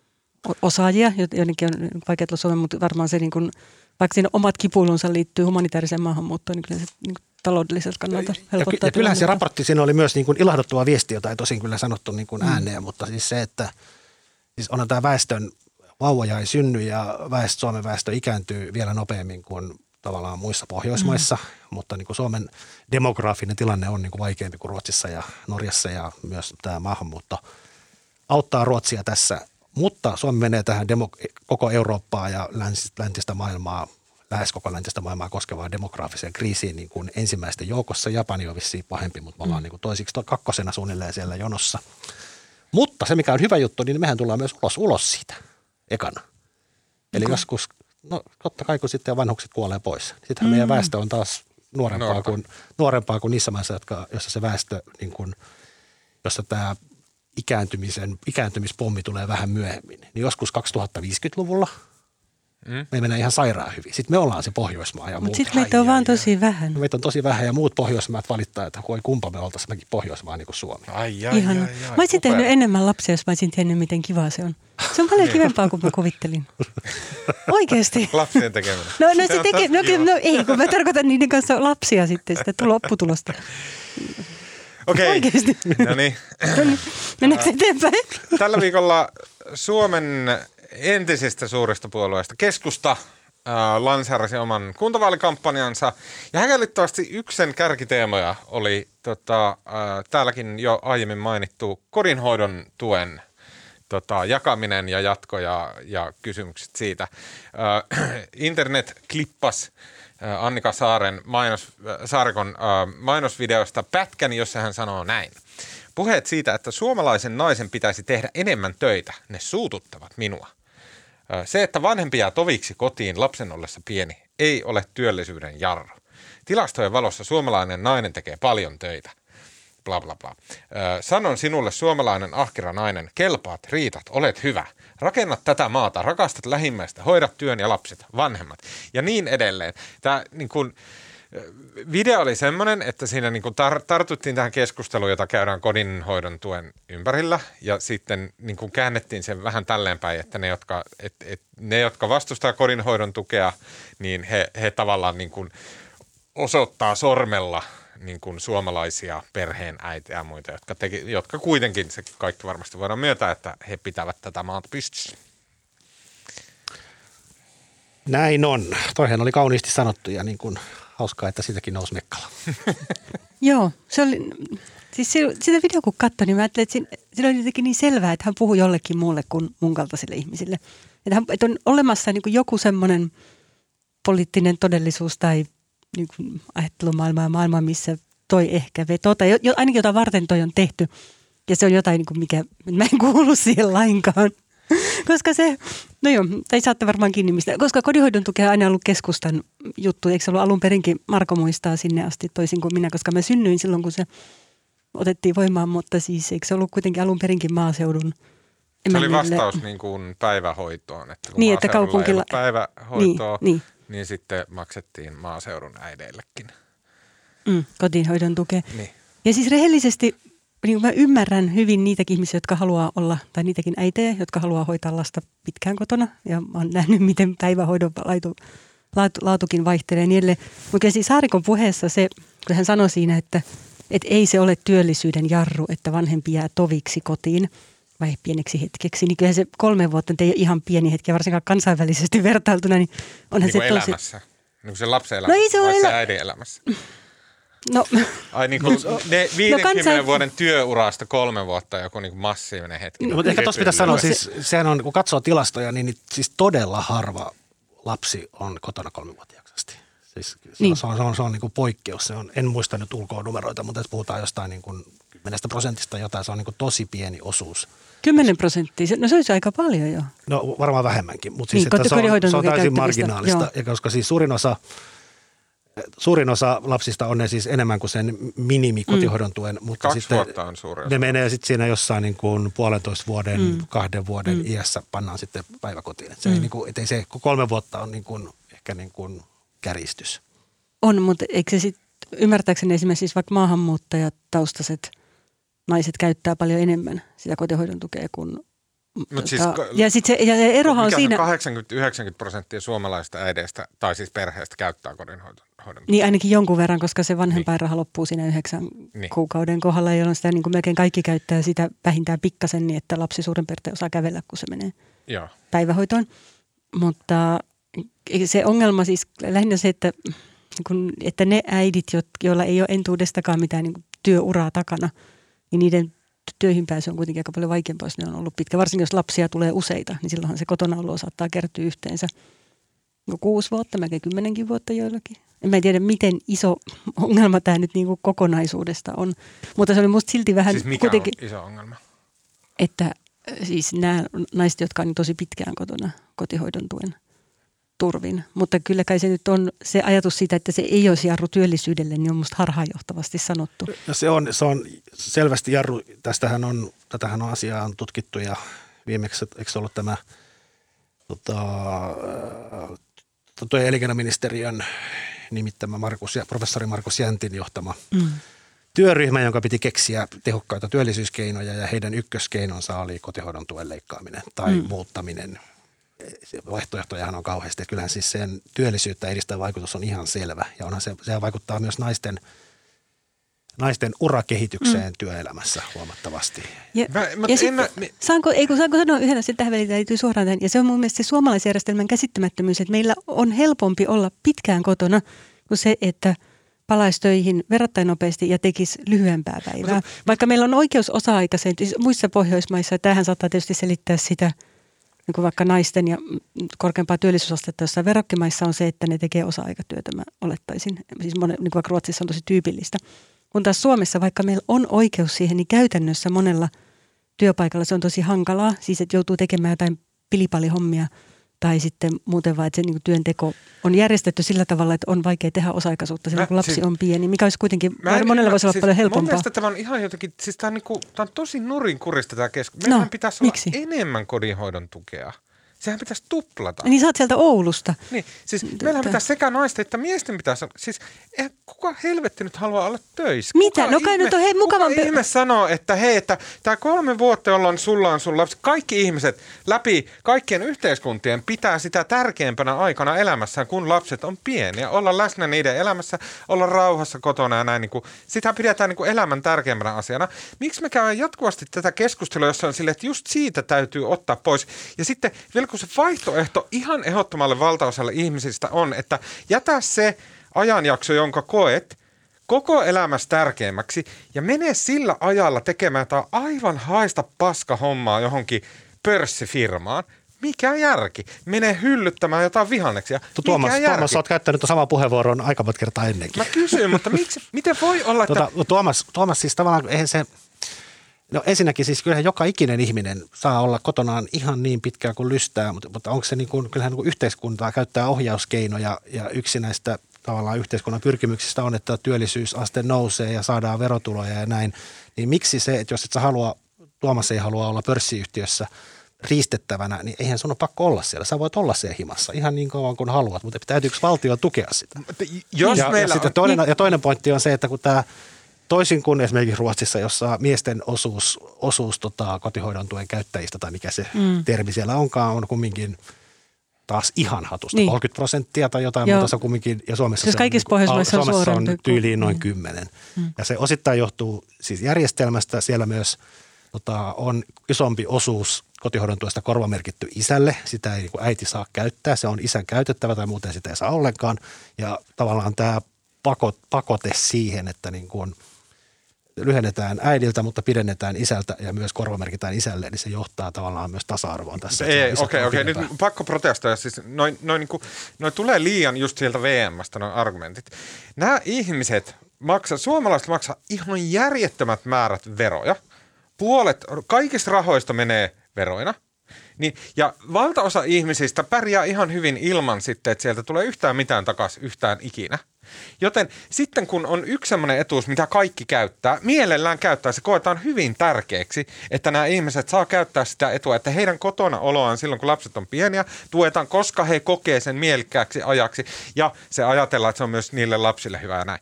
osaajia, joidenkin on vaikea tulla Suomeen, mutta varmaan se, niin kun, vaikka siinä omat kipuilunsa liittyy humanitaariseen maahanmuuttoon, niin kyllä se niin taloudelliselta kannalta helpottaa. Ja, ja kyllähän se raportti siinä oli myös niin kuin ilahduttava viesti, jota ei tosin kyllä sanottu niin kuin mm. ääneen, mm. mutta siis se, että siis on tämä väestön vauvoja ei synny ja väestö, Suomen väestö ikääntyy vielä nopeammin kuin tavallaan muissa Pohjoismaissa, mm. mutta niin kuin Suomen demografinen tilanne on niin kuin vaikeampi kuin Ruotsissa ja Norjassa ja myös tämä maahanmuutto auttaa Ruotsia tässä. Mutta Suomi menee tähän demo- koko Eurooppaa ja läntistä maailmaa, lähes koko läntistä maailmaa koskevaan demografiseen kriisiin niin kuin ensimmäisten joukossa. Japani on vissiin pahempi, mutta me ollaan mm. niin kuin toisiksi kakkosena suunnilleen siellä jonossa. Mutta se, mikä on hyvä juttu, niin mehän tullaan myös ulos, ulos siitä ekana. Eli okay. joskus no totta kai kun sitten vanhukset kuolee pois. Sittenhän mm. meidän väestö on taas nuorempaa kuin, nuorempaa kuin niissä maissa, jotka, jossa se väestö, niin kuin, jossa tämä ikääntymisen, ikääntymispommi tulee vähän myöhemmin. Niin joskus 2050-luvulla – Mm. Me menee ihan sairaan hyvin. Sitten me ollaan se Pohjoismaa ja Mutta sitten meitä on vaan tosi vähän. No, meitä on tosi vähän ja muut Pohjoismaat valittaa, että voi kumpa me oltaisiin mekin Pohjoismaa niin kuin Suomi. Ai, ai, Ihan. ai, ai, Mä olisin tehnyt enemmän lapsia, jos mä olisin tiennyt, miten kiva se on. Se on paljon niin. kivempaa kuin mä kuvittelin. Oikeasti. Lapsien tekeminen. No, no, se teke, no, no, ei, kun mä tarkoitan niiden kanssa lapsia sitten, sitä lopputulosta. Okei. Oikeasti. No niin. No niin. Mennäänkö eteenpäin? Tällä viikolla Suomen entisistä suurista puolueista keskusta äh, lanseerasi oman kuntavaalikampanjansa. Ja häkellyttävästi yksi sen kärkiteemoja oli tota, äh, täälläkin jo aiemmin mainittu kodinhoidon tuen tota, jakaminen ja jatko ja, ja kysymykset siitä. Äh, internet klippas äh, Annika Saaren mainos, äh, Saarikon äh, mainosvideosta pätkän, jossa hän sanoo näin. Puheet siitä, että suomalaisen naisen pitäisi tehdä enemmän töitä, ne suututtavat minua. Se, että vanhempi jää toviksi kotiin lapsen ollessa pieni, ei ole työllisyyden jarru. Tilastojen valossa suomalainen nainen tekee paljon töitä. Bla bla bla. Sanon sinulle suomalainen ahkera nainen, kelpaat, riitat, olet hyvä. Rakennat tätä maata, rakastat lähimmäistä, hoidat työn ja lapset, vanhemmat ja niin edelleen. Tämä niin kuin, video oli semmoinen, että siinä niin tar- tartuttiin tähän keskusteluun, jota käydään kodinhoidon tuen ympärillä ja sitten niin käännettiin sen vähän tälleen päin, että ne, jotka, et, et, ne, jotka vastustaa kodinhoidon tukea, niin he, he tavallaan niin osoittaa sormella niin kuin suomalaisia perheenäitejä ja muita, jotka, teki, jotka kuitenkin, se kaikki varmasti voidaan myöntää, että he pitävät tätä maata pystyssä. Näin on. Toihan oli kauniisti sanottu ja niin kuin hauskaa, että sitäkin nousi mekkala. Joo, se oli, siis se, sitä video kun katsoi, niin mä ajattelin, että siinä, siinä oli jotenkin niin selvää, että hän puhuu jollekin muulle kuin mun kaltaisille ihmisille. Että, hän, että on olemassa niin kuin joku semmoinen poliittinen todellisuus tai niin kuin ajattelumaailma ja maailma, missä toi ehkä veto, tai jo, ainakin jota varten toi on tehty. Ja se on jotain, niin kuin mikä, mä en kuulu siihen lainkaan. koska se, no joo, tai saatte varmaan kiinni mistä, koska kodinhoidon tukea on aina ollut keskustan juttu, eikö se ollut alun perinkin, Marko muistaa sinne asti toisin kuin minä, koska mä synnyin silloin, kun se otettiin voimaan, mutta siis eikö se ollut kuitenkin alun perinkin maaseudun se oli vastaus niin kuin päivähoitoon, että kun niin, että kaupunkilla päivähoitoa, niin, niin. Niin sitten maksettiin maaseudun äideillekin. Mm, kotihoidon tukea. Niin. Ja siis rehellisesti niin mä ymmärrän hyvin niitäkin ihmisiä, jotka haluaa olla, tai niitäkin äitejä, jotka haluaa hoitaa lasta pitkään kotona. Ja mä oon nähnyt, miten päivähoidon laatu, laatu, laatukin vaihtelee niille. Mutta siis Saarikon puheessa se, kun hän sanoi siinä, että, että ei se ole työllisyyden jarru, että vanhempi jää toviksi kotiin vai pieneksi hetkeksi, niin kyllä se kolme vuotta ei ole ihan pieni hetki, varsinkaan kansainvälisesti vertailtuna, niin onhan niin se tosi... elämässä. Niin kuin se lapsen elämässä, no ei se ole elä... se äidin elämässä. No. Ai niin kuin ne 50 no kansain... vuoden työurasta kolme vuotta joku niin kuin massiivinen hetki. No, mutta ehkä tuossa pitäisi sanoa, siis sehän on, kun katsoo tilastoja, niin, niin siis todella harva lapsi on kotona kolmivuotiaaksi asti. Siis niin. se on, se on, se on niin kuin poikkeus. Se on, en muista nyt ulkoa numeroita, mutta jos puhutaan jostain niin kuin 10 prosentista jotain, se on niin kuin tosi pieni osuus. 10 prosenttia, no se olisi aika paljon jo. No varmaan vähemmänkin, mutta siis niin, että se, on, se on täysin marginaalista. Ja koska siis suurin osa Suurin osa lapsista on ne siis enemmän kuin sen minimi kotihoidon tuen. Mutta Kaksi sitten vuotta on suurin Ne menee sitten siinä jossain niin kuin puolentoista vuoden, mm. kahden vuoden mm. iässä pannaan sitten päiväkotiin. Et se mm. ei, niin kuin, et ei se, kolme vuotta on niin kuin, ehkä niin kuin käristys. On, mutta eikö se sitten, ymmärtääkseni esimerkiksi siis vaikka maahanmuuttajataustaiset naiset käyttää paljon enemmän sitä kotihoidon tukea kuin Mut siis, ja, sit se, ja se erohan on siinä... 80-90 prosenttia suomalaista äideistä tai siis perheestä käyttää kodinhoidon. Niin ainakin jonkun verran, koska se vanhempainraha niin. loppuu siinä yhdeksän niin. kuukauden kohdalla, jolloin sitä niin kuin melkein kaikki käyttää sitä vähintään pikkasen niin, että lapsi suurin piirtein osaa kävellä, kun se menee Joo. päivähoitoon. Mutta se ongelma siis lähinnä se, että, kun, että ne äidit, joilla ei ole entuudestakaan mitään niin työuraa takana, niin niiden töihin pääsy on kuitenkin aika paljon vaikeampaa, jos ne on ollut pitkä. Varsinkin jos lapsia tulee useita, niin silloinhan se kotona olo saattaa kertyä yhteensä no kuusi vuotta, melkein kymmenenkin vuotta joillakin. En mä tiedä, miten iso ongelma tämä nyt niin kuin kokonaisuudesta on. Mutta se oli musta silti vähän Siis mikä kuitenkin, on iso ongelma? että äh, siis nämä naiset, jotka on tosi pitkään kotona kotihoidon tuen turvin. Mutta kyllä kai se nyt on se ajatus siitä, että se ei olisi jarru työllisyydelle, niin on musta harhaanjohtavasti sanottu. No se, on, se on selvästi jarru. Tästähän on, tätähän on asiaa on tutkittu ja viimeksi, eikö se ollut tämä tota, tuo elinkeinoministeriön nimittämä Markus, professori Markus Jäntin johtama mm. työryhmä, jonka piti keksiä tehokkaita työllisyyskeinoja ja heidän ykköskeinonsa oli kotihoidon tuen leikkaaminen tai mm. muuttaminen. Vaihtoehtojahan on kauheasti. Kyllähän siis sen työllisyyttä edistävä vaikutus on ihan selvä ja onhan se, se vaikuttaa myös naisten – naisten urakehitykseen mm. työelämässä huomattavasti. Ja, mä, mä, ja sit, mä, mi- saanko, ei kun saanko sanoa yhden asian tähän väliin, liittyy suoraan tähän, ja se on mun mielestä se suomalaisjärjestelmän käsittämättömyys, että meillä on helpompi olla pitkään kotona kuin se, että palaisi töihin verrattain nopeasti ja tekisi lyhyempää päivää. Mutta, Vaikka meillä on oikeus osa-aikaiseen, siis muissa Pohjoismaissa, ja tähän saattaa tietysti selittää sitä, niin vaikka naisten ja korkeampaa työllisyysastetta jossain verrokkimaissa on se, että ne tekee osa-aikatyötä, mä olettaisin. Siis monen, niin vaikka Ruotsissa on tosi tyypillistä. Kun taas Suomessa, vaikka meillä on oikeus siihen, niin käytännössä monella työpaikalla se on tosi hankalaa. Siis että joutuu tekemään jotain pilipalihommia tai sitten muuten vaan, että se niin työnteko on järjestetty sillä tavalla, että on vaikea tehdä osa-aikaisuutta silloin, kun lapsi siis, on pieni, mikä olisi kuitenkin, mä en, monella voisi olla siis paljon helpompaa. Mun mielestä tämä on ihan jotenkin, siis tämä on, niin kuin, tämä on tosi nurinkurista tämä keskustelu. Meidän no, pitäisi miksi? olla enemmän kodinhoidon tukea. Sehän pitäisi tuplata. Niin sä oot sieltä Oulusta. Niin, siis meillä pitäisi sekä naisten että miesten pitäisi olla. Siis eh, kuka helvetti nyt haluaa olla töissä? Mitä? Kuka no kai ihme, nyt on hei mukavan... Kuka ihme sanoo, että hei, että tämä kolme vuotta, jolloin sulla on sun lapsi, kaikki ihmiset läpi kaikkien yhteiskuntien pitää sitä tärkeimpänä aikana elämässään, kun lapset on pieniä. Olla läsnä niiden elämässä, olla rauhassa kotona ja näin. Niin kuin, sitä pidetään niin kuin elämän tärkeimpänä asiana. Miksi me käydään jatkuvasti tätä keskustelua, jossa on sille, että just siitä täytyy ottaa pois. Ja sitten vielä kun se vaihtoehto ihan ehdottomalle valtaosalle ihmisistä on, että jätä se ajanjakso, jonka koet, koko elämässä tärkeimmäksi ja mene sillä ajalla tekemään jotain aivan haista paska hommaa johonkin pörssifirmaan. Mikä järki? Mene hyllyttämään jotain vihanneksia. Tuomas, Mikä Tuomas, olet käyttänyt samaa puheenvuoron aika monta kertaa ennenkin. Mä kysyn, mutta miksi, miten voi olla, että... Tuota, Tuomas, Tuomas, siis tavallaan eihän se, No ensinnäkin siis kyllähän joka ikinen ihminen saa olla kotonaan ihan niin pitkään kuin lystää, mutta, mutta onko se niin kuin, kyllähän niin kuin yhteiskuntaa käyttää ohjauskeinoja ja yksi näistä tavallaan yhteiskunnan pyrkimyksistä on, että työllisyysaste nousee ja saadaan verotuloja ja näin. Niin miksi se, että jos et sä halua, Tuomas ei halua olla pörssiyhtiössä riistettävänä, niin eihän sun ole pakko olla siellä. Sä voit olla siellä himassa ihan niin kauan kuin haluat, mutta täytyykö valtio tukea sitä? Jos ja, meillä ja, on... toinen, ja toinen pointti on se, että kun tämä – Toisin kuin esimerkiksi Ruotsissa, jossa miesten osuus, osuus tota, kotihoidon tuen käyttäjistä tai mikä se mm. termi siellä onkaan, on kumminkin taas ihan hatusta. Niin. 30 prosenttia tai jotain Joo. muuta se on kumminkin, ja Suomessa siis se on, Suomessa on, Suomessa on tyyliin noin mm. 10. Mm. Ja se osittain johtuu siis järjestelmästä, siellä myös tota, on isompi osuus kotihoidon tuesta korvamerkitty isälle. Sitä ei niin äiti saa käyttää, se on isän käytettävä tai muuten sitä ei saa ollenkaan. Ja tavallaan tämä pakote siihen, että niin kuin – lyhennetään äidiltä, mutta pidennetään isältä ja myös korvamerkitään isälle, niin se johtaa tavallaan myös tasa-arvoon tässä. Ei, okei, okei. Nyt pakko protestoida. Siis noin, noin, niin kuin, noin tulee liian just sieltä VMstä noin argumentit. Nämä ihmiset maksaa, suomalaiset maksaa ihan järjettömät määrät veroja. Puolet kaikista rahoista menee veroina. Niin, ja valtaosa ihmisistä pärjää ihan hyvin ilman sitten, että sieltä tulee yhtään mitään takaisin yhtään ikinä – Joten sitten kun on yksi sellainen etuus, mitä kaikki käyttää, mielellään käyttää, se koetaan hyvin tärkeäksi, että nämä ihmiset saa käyttää sitä etua, että heidän kotona oloaan silloin, kun lapset on pieniä, tuetaan, koska he kokee sen mielikkääksi ajaksi ja se ajatellaan, että se on myös niille lapsille hyvä ja näin.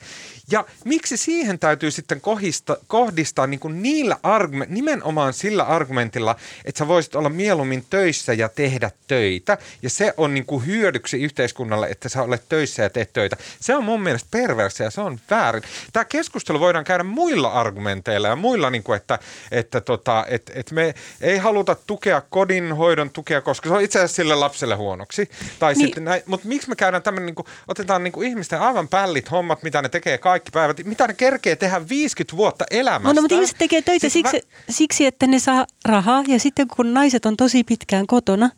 Ja miksi siihen täytyy sitten kohdista, kohdistaa niin kuin niillä argument, nimenomaan sillä argumentilla, että sä voisit olla mieluummin töissä ja tehdä töitä. Ja se on niin kuin hyödyksi yhteiskunnalle, että sä olet töissä ja teet töitä. Se on mun mielestä perversia, se on väärin. Tämä keskustelu voidaan käydä muilla argumenteilla ja muilla, niin kuin, että, että, tota, että, että me ei haluta tukea kodinhoidon tukea, koska se on itse asiassa sille lapselle huonoksi. Tai niin. sitten näin, mutta miksi me käydään tämmöinen, niin kuin, otetaan niin kuin ihmisten aivan pällit hommat, mitä ne tekee kaikki päivät, mitä ne kerkee tehdä 50 vuotta elämästä. No, no mutta ihmiset tekee töitä siis siksi, mä... siksi, että ne saa rahaa ja sitten kun naiset on tosi pitkään kotona,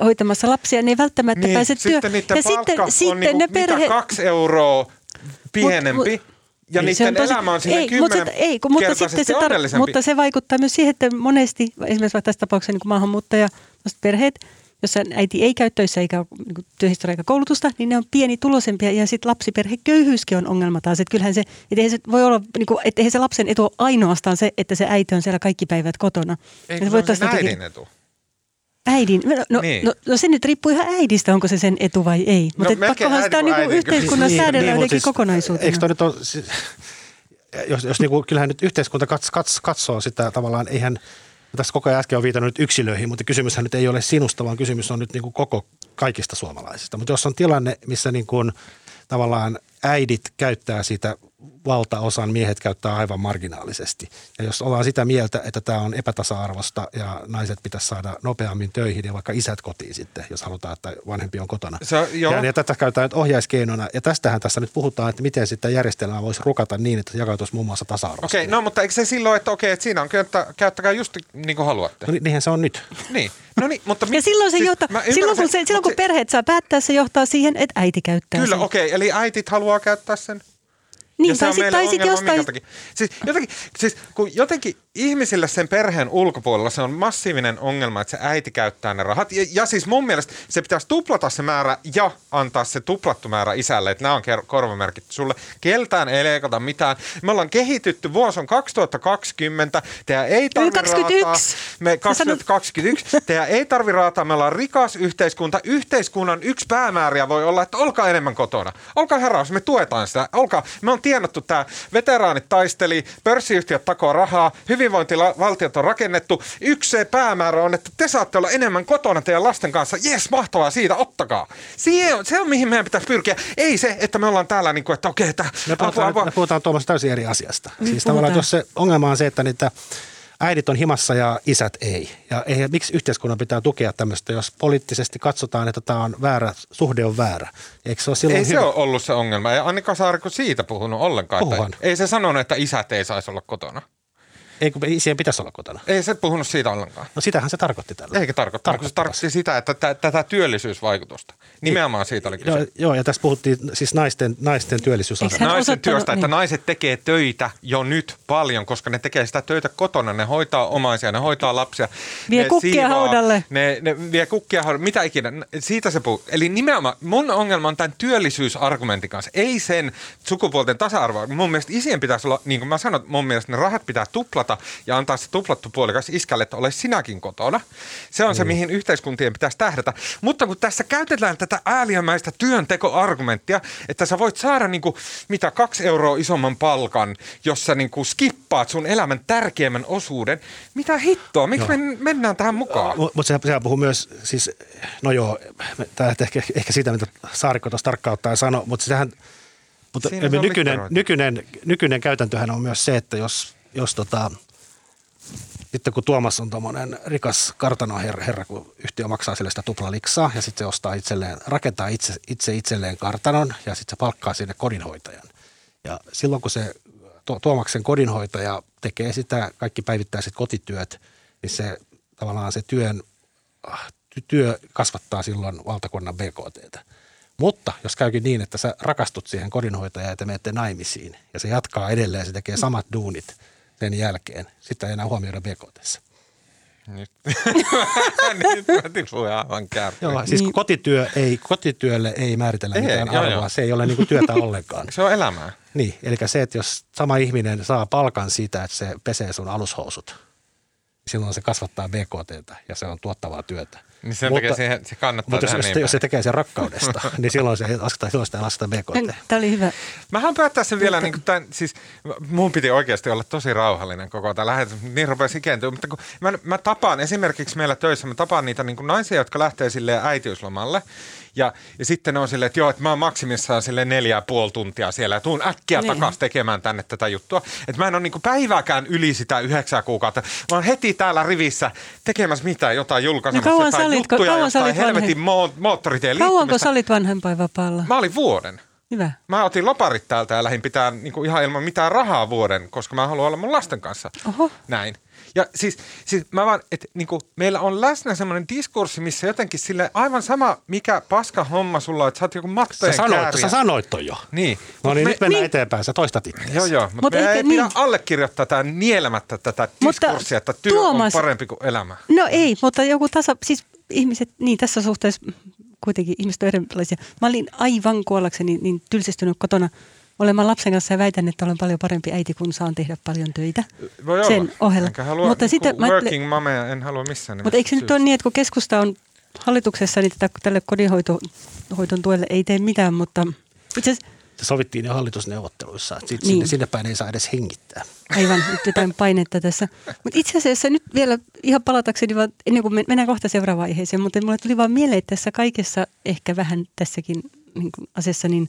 hoitamassa lapsia, niin ei välttämättä niin, pääse työ. Sitten niiden ja sitten, on sitten niinku ne perhe... mitä kaksi euroa pienempi. Mut, mut, ja niin niiden tosi, elämä on siinä ei, mutta, ei, kun, mutta, sitten se tar- mutta se vaikuttaa myös siihen, että monesti, esimerkiksi vaikka tässä tapauksessa niin maahanmuuttaja, perheet, jossa äiti ei käy töissä eikä niin työhistoria eikä koulutusta, niin ne on pieni tulosempia ja sitten lapsiperheköyhyyskin on ongelma taas. Että kyllähän se, että se voi olla, niin kuin, että se lapsen etu ole ainoastaan se, että se äiti on siellä kaikki päivät kotona. Eikö se, se on äidin etu? Äidin. No, no, niin. no, no se nyt riippuu ihan äidistä, onko se sen etu vai ei. Mutta no, pakkohan sitä niinku yhteiskunnan niin, säädellä niin, jotenkin siis, kokonaisuutena. Eikö toi nyt ole, siis, jos, jos niinku, kyllähän nyt yhteiskunta kats, kats, katsoo sitä tavallaan, eihän, tässä koko ajan äsken on viitannut yksilöihin, mutta kysymyshän nyt ei ole sinusta, vaan kysymys on nyt niinku koko kaikista suomalaisista. Mutta jos on tilanne, missä niin kuin, tavallaan äidit käyttää sitä valtaosan miehet käyttää aivan marginaalisesti. Ja jos ollaan sitä mieltä, että tämä on epätasa-arvosta ja naiset pitäisi saada nopeammin töihin ja vaikka isät kotiin sitten, jos halutaan, että vanhempi on kotona. Se, joo. Ja, ja tätä käytetään nyt ohjaiskeinona. Ja tästähän tässä nyt puhutaan, että miten sitten järjestelmää voisi rukata niin, että se jakautuisi muun muassa tasa-arvosta. Okei, okay, no mutta eikö se silloin, että okei, että siinä on, että käyttäkää just niin kuin haluatte. No, niinhän se on nyt. Niin. No niin, mutta ja silloin, se siis, johtaa, silloin, kun, se, silloin kun perheet saa päättää, se johtaa siihen, että äiti käyttää Kyllä, okei. Okay, eli äitit haluaa käyttää sen niin, tai sitten sit jostain... Siis jotenkin, siis kun jotenkin ihmisille sen perheen ulkopuolella se on massiivinen ongelma, että se äiti käyttää ne rahat. Ja, ja siis mun mielestä se pitäisi tuplata se määrä ja antaa se tuplattu määrä isälle, että nämä on korvamerkit sulle. Keltään ei leikata mitään. Me ollaan kehitytty, vuosi on 2020, teidän ei tarvi 21. raataa. Me 2021, teidän ei tarvi raataa, me ollaan rikas yhteiskunta. Yhteiskunnan yksi päämääriä voi olla, että olkaa enemmän kotona. Olkaa herraus, me tuetaan sitä. Olkaa, me on tienattu tämä, veteraanit taisteli, pörssiyhtiöt takoo rahaa, hyvinvointivaltiot on rakennettu. Yksi se päämäärä on, että te saatte olla enemmän kotona teidän lasten kanssa. Jes, mahtavaa siitä, ottakaa. Se on, se on mihin meidän pitäisi pyrkiä. Ei se, että me ollaan täällä, niin kuin, että okei, okay, me, puhutaan, apua, apua. me puhutaan Tuomas täysin eri asiasta. Niin siis puhutaan. tavallaan, jos se ongelma on se, että niitä äidit on himassa ja isät ei. Ja ei, miksi yhteiskunnan pitää tukea tämmöistä, jos poliittisesti katsotaan, että tämä on väärä, suhde on väärä. Eikö se ole silloin ei hyvä? se ole ollut se ongelma. Ei Annika Saarikko siitä puhunut ollenkaan. Ei se sanonut, että isät ei saisi olla kotona. Ei, kun isien pitäisi olla kotona. Ei se puhunut siitä ollenkaan. No sitähän se tarkoitti tällä. Eikä tarkoittanut, kun se tarkoitti sitä, että t- tätä työllisyysvaikutusta. Nimenomaan siitä oli kyse. Joo, joo ja tässä puhuttiin siis naisten, naisten työllisyysasema. Naisten työstä, että niin. naiset tekee töitä jo nyt paljon, koska ne tekee sitä töitä kotona. Ne hoitaa omaisia, ne hoitaa lapsia. Vie ne kukkia siivaa, haudalle. Ne, ne vie kukkia haudalle, mitä ikinä. Siitä se puhuu. Eli nimenomaan mun ongelma on tämän työllisyysargumentin kanssa. Ei sen sukupuolten tasa-arvoa. Mun mielestä isien pitäisi olla, niin kuin mä sanoin, mun mielestä ne rahat pitää tuplata ja antaa se tuplattu puolikas iskälle, että ole sinäkin kotona. Se on mm. se, mihin yhteiskuntien pitäisi tähdätä. Mutta kun tässä käytetään tätä ääliömäistä työntekoargumenttia, että sä voit saada niin kuin, mitä kaksi euroa isomman palkan, jos sä niin kuin skippaat sun elämän tärkeimmän osuuden. Mitä hittoa? Miksi me mennään tähän mukaan? Mutta se, se puhuu myös, siis, no joo, tämä ehkä, ehkä siitä, mitä Saarikko tuossa tarkkaan ottaen sanoi, mutta sehän mutta nykyinen, nykyinen, nykyinen käytäntöhän on myös se, että jos, jos tota, sitten kun Tuomas on tuommoinen rikas kartanoherra, herra, kun yhtiö maksaa sille sitä tuplaliksaa ja sitten se ostaa itselleen, rakentaa itse, itse itselleen kartanon ja sitten se palkkaa sinne kodinhoitajan. Ja silloin kun se Tuomaksen kodinhoitaja tekee sitä kaikki päivittäiset kotityöt, niin se tavallaan se työn, ah, työ kasvattaa silloin valtakunnan BKTtä. Mutta jos käykin niin, että sä rakastut siihen kodinhoitajaan ja te menette naimisiin ja se jatkaa edelleen, se tekee samat duunit – sen jälkeen. Sitä ei enää huomioida BKT. Nyt, nyt mä aivan. Joo, siis niin. kotityö ei, kotityölle ei määritellä ei, mitään joo, arvoa. Joo. Se ei ole niinku työtä ollenkaan. se on elämää. Niin, eli se, että jos sama ihminen saa palkan siitä, että se pesee sun alushousut, silloin se kasvattaa BKT ja se on tuottavaa työtä. Niin sen Mutta- takia siihen, se kannattaa Mutta jos, niin se, jos se tekee sen rakkaudesta, niin silloin se lasketa, silloin sitä lasketaan BKT. Tämä oli hyvä. Mä haluan päättää sen vielä, niin kuin tämän, siis mun piti oikeasti olla tosi rauhallinen koko tämä lähetys, niin rupesi ikääntyä. Mutta kun mä, mä tapaan esimerkiksi meillä töissä, mä tapaan niitä niin kuin naisia, jotka lähtee silleen äitiyslomalle. Ja, ja sitten on silleen, että joo, että mä oon maksimissaan sille neljä ja puoli tuntia siellä ja tuun äkkiä Niin. takaisin tekemään tänne tätä juttua. Että mä en ole niin päivääkään yli sitä yhdeksää kuukautta. Mä oon heti täällä rivissä tekemässä mitään, jotain julkaisemassa, No jotain sä olit- juttuja, kauan jostain helvetin mo- moottoritien Kauanko olit vanhempainvapaalla? Mä olin vuoden. Hyvä. Mä otin loparit täältä ja lähdin pitää niin kuin ihan ilman mitään rahaa vuoden, koska mä haluan olla mun lasten kanssa. Oho. Näin. Ja siis, siis mä vaan, että niin kuin, meillä on läsnä semmoinen diskurssi, missä jotenkin sille aivan sama, mikä paska homma sulla on, että sä oot joku Sä mattojen sanoit, kääriä. sä sanoit ton jo. Niin. No niin, me, nyt mennään niin. eteenpäin. Sä toistat itse. Joo, joo, mutta Mut me ei pidä niin. allekirjoittaa tätä nielemättä tätä Mutta diskurssia, että työ Tuomas- on parempi kuin elämä. No ei, mutta joku tasa, siis ihmiset, niin tässä suhteessa kuitenkin ihmiset on erilaisia. Mä olin aivan kuollakseni niin tylsistynyt kotona olemaan lapsen kanssa ja väitän, että olen paljon parempi äiti, kun saan tehdä paljon töitä Voi olla. sen ohella. Enkä halua, mutta mutta sitten mä working en halua missään Mutta eikö se nyt ole niin, että kun keskusta on hallituksessa, niin tätä, tälle kodinhoidon tuelle ei tee mitään, mutta itse asiassa Se sovittiin jo hallitusneuvotteluissa. että Sit, Niin. sinne, sinne päin ei saa edes hengittää. Aivan, nyt jotain painetta tässä. Mutta itse asiassa nyt vielä ihan palatakseni, vaan ennen kuin men- mennään kohta seuraavaan aiheeseen, mutta mulle tuli vaan mieleen, että tässä kaikessa ehkä vähän tässäkin niin kuin asiassa, niin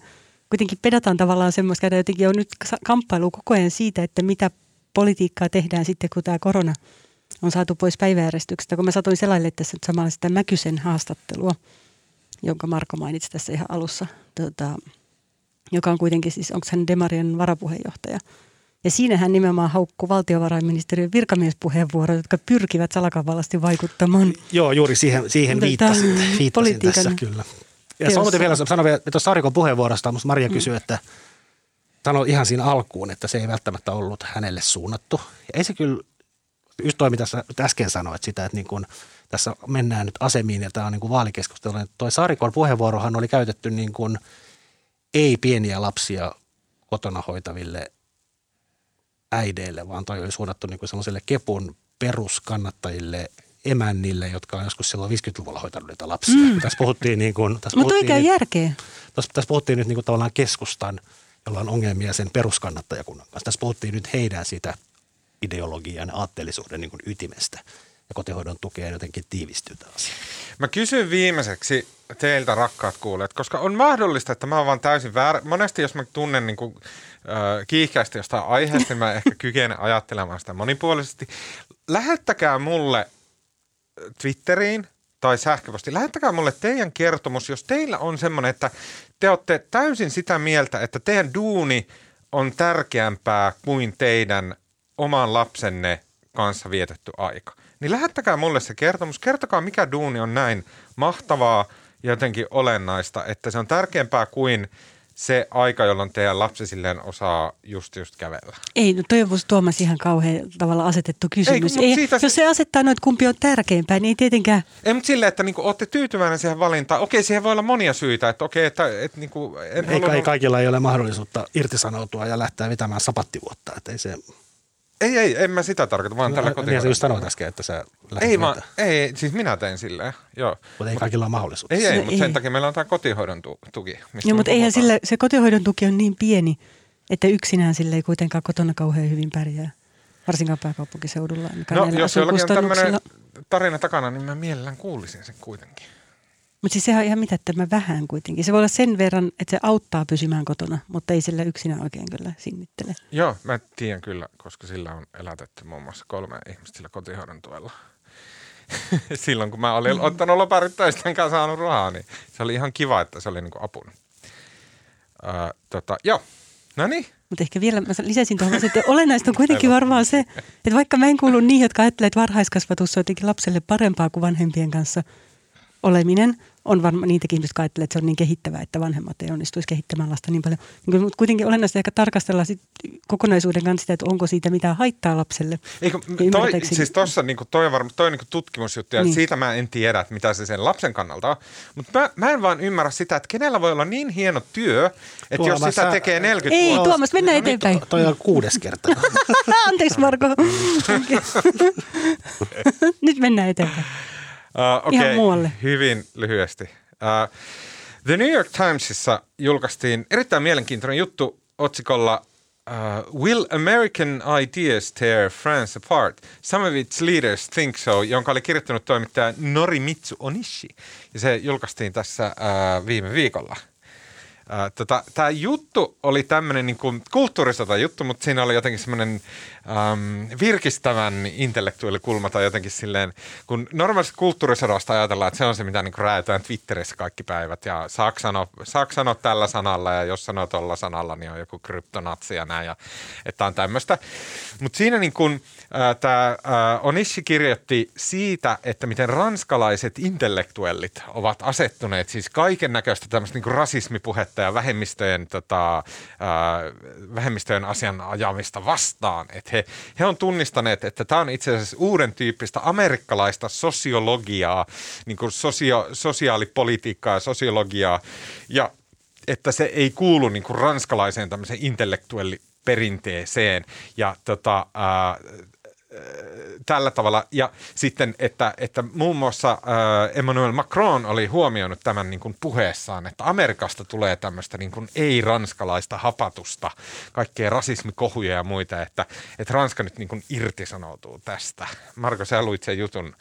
kuitenkin pedataan tavallaan semmoista, käydään jotenkin on nyt kamppailu koko ajan siitä, että mitä politiikkaa tehdään sitten, kun tämä korona on saatu pois päiväjärjestyksestä. Kun mä satuin selaille tässä nyt samalla sitä Mäkysen haastattelua, jonka Marko mainitsi tässä ihan alussa, tota, joka on kuitenkin siis, onko hän Demarien varapuheenjohtaja. Ja siinä hän nimenomaan haukkuu valtiovarainministeriön virkamiespuheenvuorot, jotka pyrkivät salakavallasti vaikuttamaan. Joo, juuri siihen, siihen viittasin, viittasin tässä kyllä. Ja samoin vielä sanon vielä, tuossa Sarikon puheenvuorosta, musta Maria Mm. kysyi, että sanoi ihan siinä alkuun, että se ei välttämättä ollut hänelle suunnattu. Ja ei se kyllä, just toi mitä sä äsken sanoit sitä, että niin kun tässä mennään nyt asemiin ja tämä on niin kuin vaalikeskustelu. niin Toi Sarikon puheenvuorohan oli käytetty niin kuin ei pieniä lapsia kotona hoitaville äideille, vaan toi oli suunnattu niin kuin sellaiselle kepun peruskannattajille emännille, jotka on joskus silloin 50-luvulla hoitanut niitä lapsia. Mm. Tässä puhuttiin niin kuin, tässä Mutta nyt- järkeä. tässä, tässä puhuttiin nyt niin kuin tavallaan keskustan, jolla on ongelmia sen peruskannattajakunnan kanssa. Tässä puhuttiin nyt heidän siitä ideologian ja aatteellisuuden niin kuin ytimestä. Ja kotihoidon tukea jotenkin tiivistyy tämä asia. Mä kysyn viimeiseksi teiltä, rakkaat kuulijat, koska on mahdollista, että mä oon vaan täysin väärä. Monesti, jos mä tunnen niin kuin, äh, kiihkeästi jostain aiheesta, niin mä ehkä kykenen ajattelemaan sitä monipuolisesti. Lähettäkää mulle Twitteriin tai sähköposti. Lähettäkää mulle teidän kertomus, jos teillä on semmoinen, että te olette täysin sitä mieltä, että teidän duuni on tärkeämpää kuin teidän oman lapsenne kanssa vietetty aika. Niin lähettäkää mulle se kertomus. Kertokaa, mikä duuni on näin mahtavaa ja jotenkin olennaista, että se on tärkeämpää kuin se aika, jolloin teidän lapsi silleen osaa just just kävellä. Ei, no toi on Tuomas ihan kauhean tavalla asetettu kysymys. Ei, siitä se- jos se asettaa noita kumpi on tärkeämpää, niin ei tietenkään. Ei, mutta silleen, että niinku, olette tyytyväinen siihen valintaan. Okei, siihen voi olla monia syitä. Että okei, että, että niinku, en Ei, halunnut- ei kaikilla ei ole mahdollisuutta irtisanoutua ja lähteä vetämään sapattivuotta. Että ei se, ei, ei, en mä sitä tarkoita, vaan tällä niin sä kotihoidolla. just sanoit äsken, että sä Ei vaan, ei, siis minä tein silleen, joo. Mutta ei kaikilla ole mahdollisuutta. Ei, ei, Se mutta sen takia meillä on tämä kotihoidon tu- tuki. mistä Joo, mutta eihän sillä, se kotihoidon tuki on niin pieni, että yksinään sille ei kuitenkaan kotona kauhean hyvin pärjää. Varsinkaan pääkaupunkiseudulla. ainakaan No, jos jollakin on tämmöinen tarina takana, niin mä mielellään kuulisin sen kuitenkin. Mutta siis sehän on ihan mitättömän vähän kuitenkin. Se voi olla sen verran, että se auttaa pysymään kotona, mutta ei sillä yksinään oikein kyllä sinnittele. Joo, mä tiedän kyllä, koska sillä on elätetty muun muassa kolme ihmistä sillä kotihoidon tuella. Silloin kun mä olin ottanut loparit töistä enkä saanut rahaa, niin se oli ihan kiva, että se oli niinku apuna. Öö, tota, joo, no niin. Mutta ehkä vielä mä lisäsin tuohon, että olennaista on kuitenkin varmaan se, että vaikka mä en kuulu niihin, jotka ajattelee, että varhaiskasvatus on jotenkin lapselle parempaa kuin vanhempien kanssa oleminen, on varmaan niitäkin ihmisiä, jotka ajattelee, että se on niin kehittävää, että vanhemmat ei onnistuisi kehittämään lasta niin paljon. Niin, mutta kuitenkin olennaista ehkä tarkastella sit kokonaisuuden kanssa sitä, että onko siitä mitään haittaa lapselle. Eikö, toi, siis tossa niinku, toi on varmasti toi on niinku tutkimusjuttu, ja Niin. siitä mä en tiedä, että mitä se sen lapsen kannalta on. Mutta mä, mä en vaan ymmärrä sitä, että kenellä voi olla niin hieno työ, että Tuolla jos sitä sä- tekee 40 Ei, vuotta. Tuomas, mennään eteenpäin. To, toi on kuudes kerta. Anteeksi Marko. Nyt mennään eteenpäin. Uh, Ihan Okei, muualle. hyvin lyhyesti. Uh, The New York Timesissa julkaistiin erittäin mielenkiintoinen juttu otsikolla uh, Will American Ideas Tear France Apart? Some of its leaders think so, jonka oli kirjoittanut toimittaja Norimitsu Onishi. Ja se julkaistiin tässä uh, viime viikolla. Uh, tota, Tämä juttu oli tämmöinen niin kuin kulttuurisota juttu, mutta siinä oli jotenkin semmoinen um, virkistävän intellektuaalikulma tai jotenkin silleen, kun normaalisti kulttuurisodasta ajatellaan, että se on se, mitä niin räätään Twitterissä kaikki päivät ja saako sanoa, tällä sanalla ja jos sanoo tuolla sanalla, niin on joku kryptonatsi ja näin, ja, että on tämmöistä. Mutta siinä niin kuin, äh, tämä äh, Onishi kirjoitti siitä, että miten ranskalaiset intellektuellit ovat asettuneet siis kaiken näköistä tämmöistä niin rasismipuhetta ja vähemmistöjen, tota, äh, vähemmistöjen asian ajamista vastaan. Että he, he on tunnistaneet, että tämä on itse asiassa uuden tyyppistä amerikkalaista sosiologiaa, niin kuin sosio, sosiaalipolitiikkaa ja sosiologiaa, ja että se ei kuulu niin kuin ranskalaiseen tämmöiseen intellektuelliperinteeseen. Ja tota, ää, tällä tavalla. Ja sitten, että, että muun muassa äh, Emmanuel Macron oli huomioinut tämän niin kuin puheessaan, että Amerikasta tulee tämmöistä niin kuin ei-ranskalaista hapatusta, kaikkea rasismikohuja ja muita, että, että Ranska nyt niin kuin irtisanoutuu tästä. Marko, sä luit sen jutun.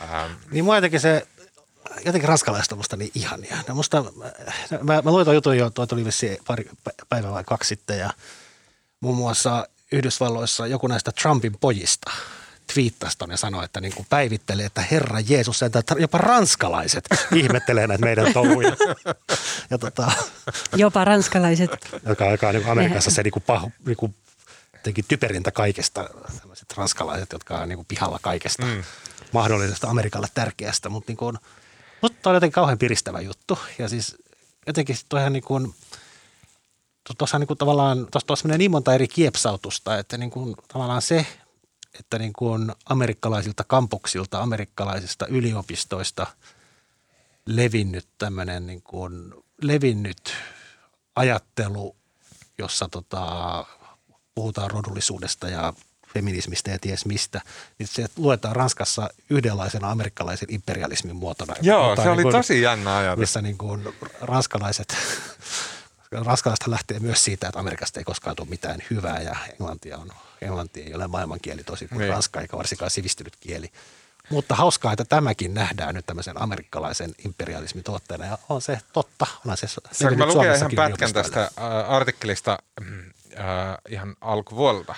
Ähm, Niin mua se, jotenkin ranskalaiset on musta niin ihania. Ne musta, mä, mä luin tuon jutun jo, toi tuli vissiin pari päivää vai kaksi sitten ja muun muassa Yhdysvalloissa joku näistä Trumpin pojista twiittasi ton ja sanoi, että niin kuin päivittelee, että Herra Jeesus, että jopa ranskalaiset ihmettelee näitä meidän touhuja. Ja tota, Jopa ranskalaiset. joka, joka on niin Amerikassa se niin kuin pahu, niin kuin jotenkin typerintä kaikesta, sellaiset ranskalaiset, jotka on niin kuin pihalla kaikesta mm. mahdollisesta Amerikalle tärkeästä, mutta niin kuin, musta on jotenkin kauhean piristävä juttu ja siis jotenkin toihan niin kuin, tuossa niin kuin tavallaan, tuossa menee niin monta eri kiepsautusta, että niin kuin tavallaan se, että niin kuin amerikkalaisilta kampuksilta, amerikkalaisista yliopistoista levinnyt tämmöinen niin kuin, levinnyt ajattelu, jossa tota, puhutaan rodullisuudesta ja feminismistä ja ties mistä, niin se luetaan Ranskassa yhdenlaisena amerikkalaisen imperialismin muotona. joo, se oli niin kuin- tosi jännä ajatus. missä niin kuin ranskalaiset, ranskalaiset lähtee myös siitä, että Amerikasta ei koskaan tule mitään hyvää ja englantia, on, englanti ei ole maailmankieli tosi kuin Niin. ranska eikä varsinkaan sivistynyt kieli. Mutta hauskaa, että tämäkin nähdään nyt tämmöisen amerikkalaisen imperialismin tuotteena ja on se totta. Onhan se Saanko mä lukea ihan pätkän tästä äh, artikkelista äh, ihan alkuvuodelta?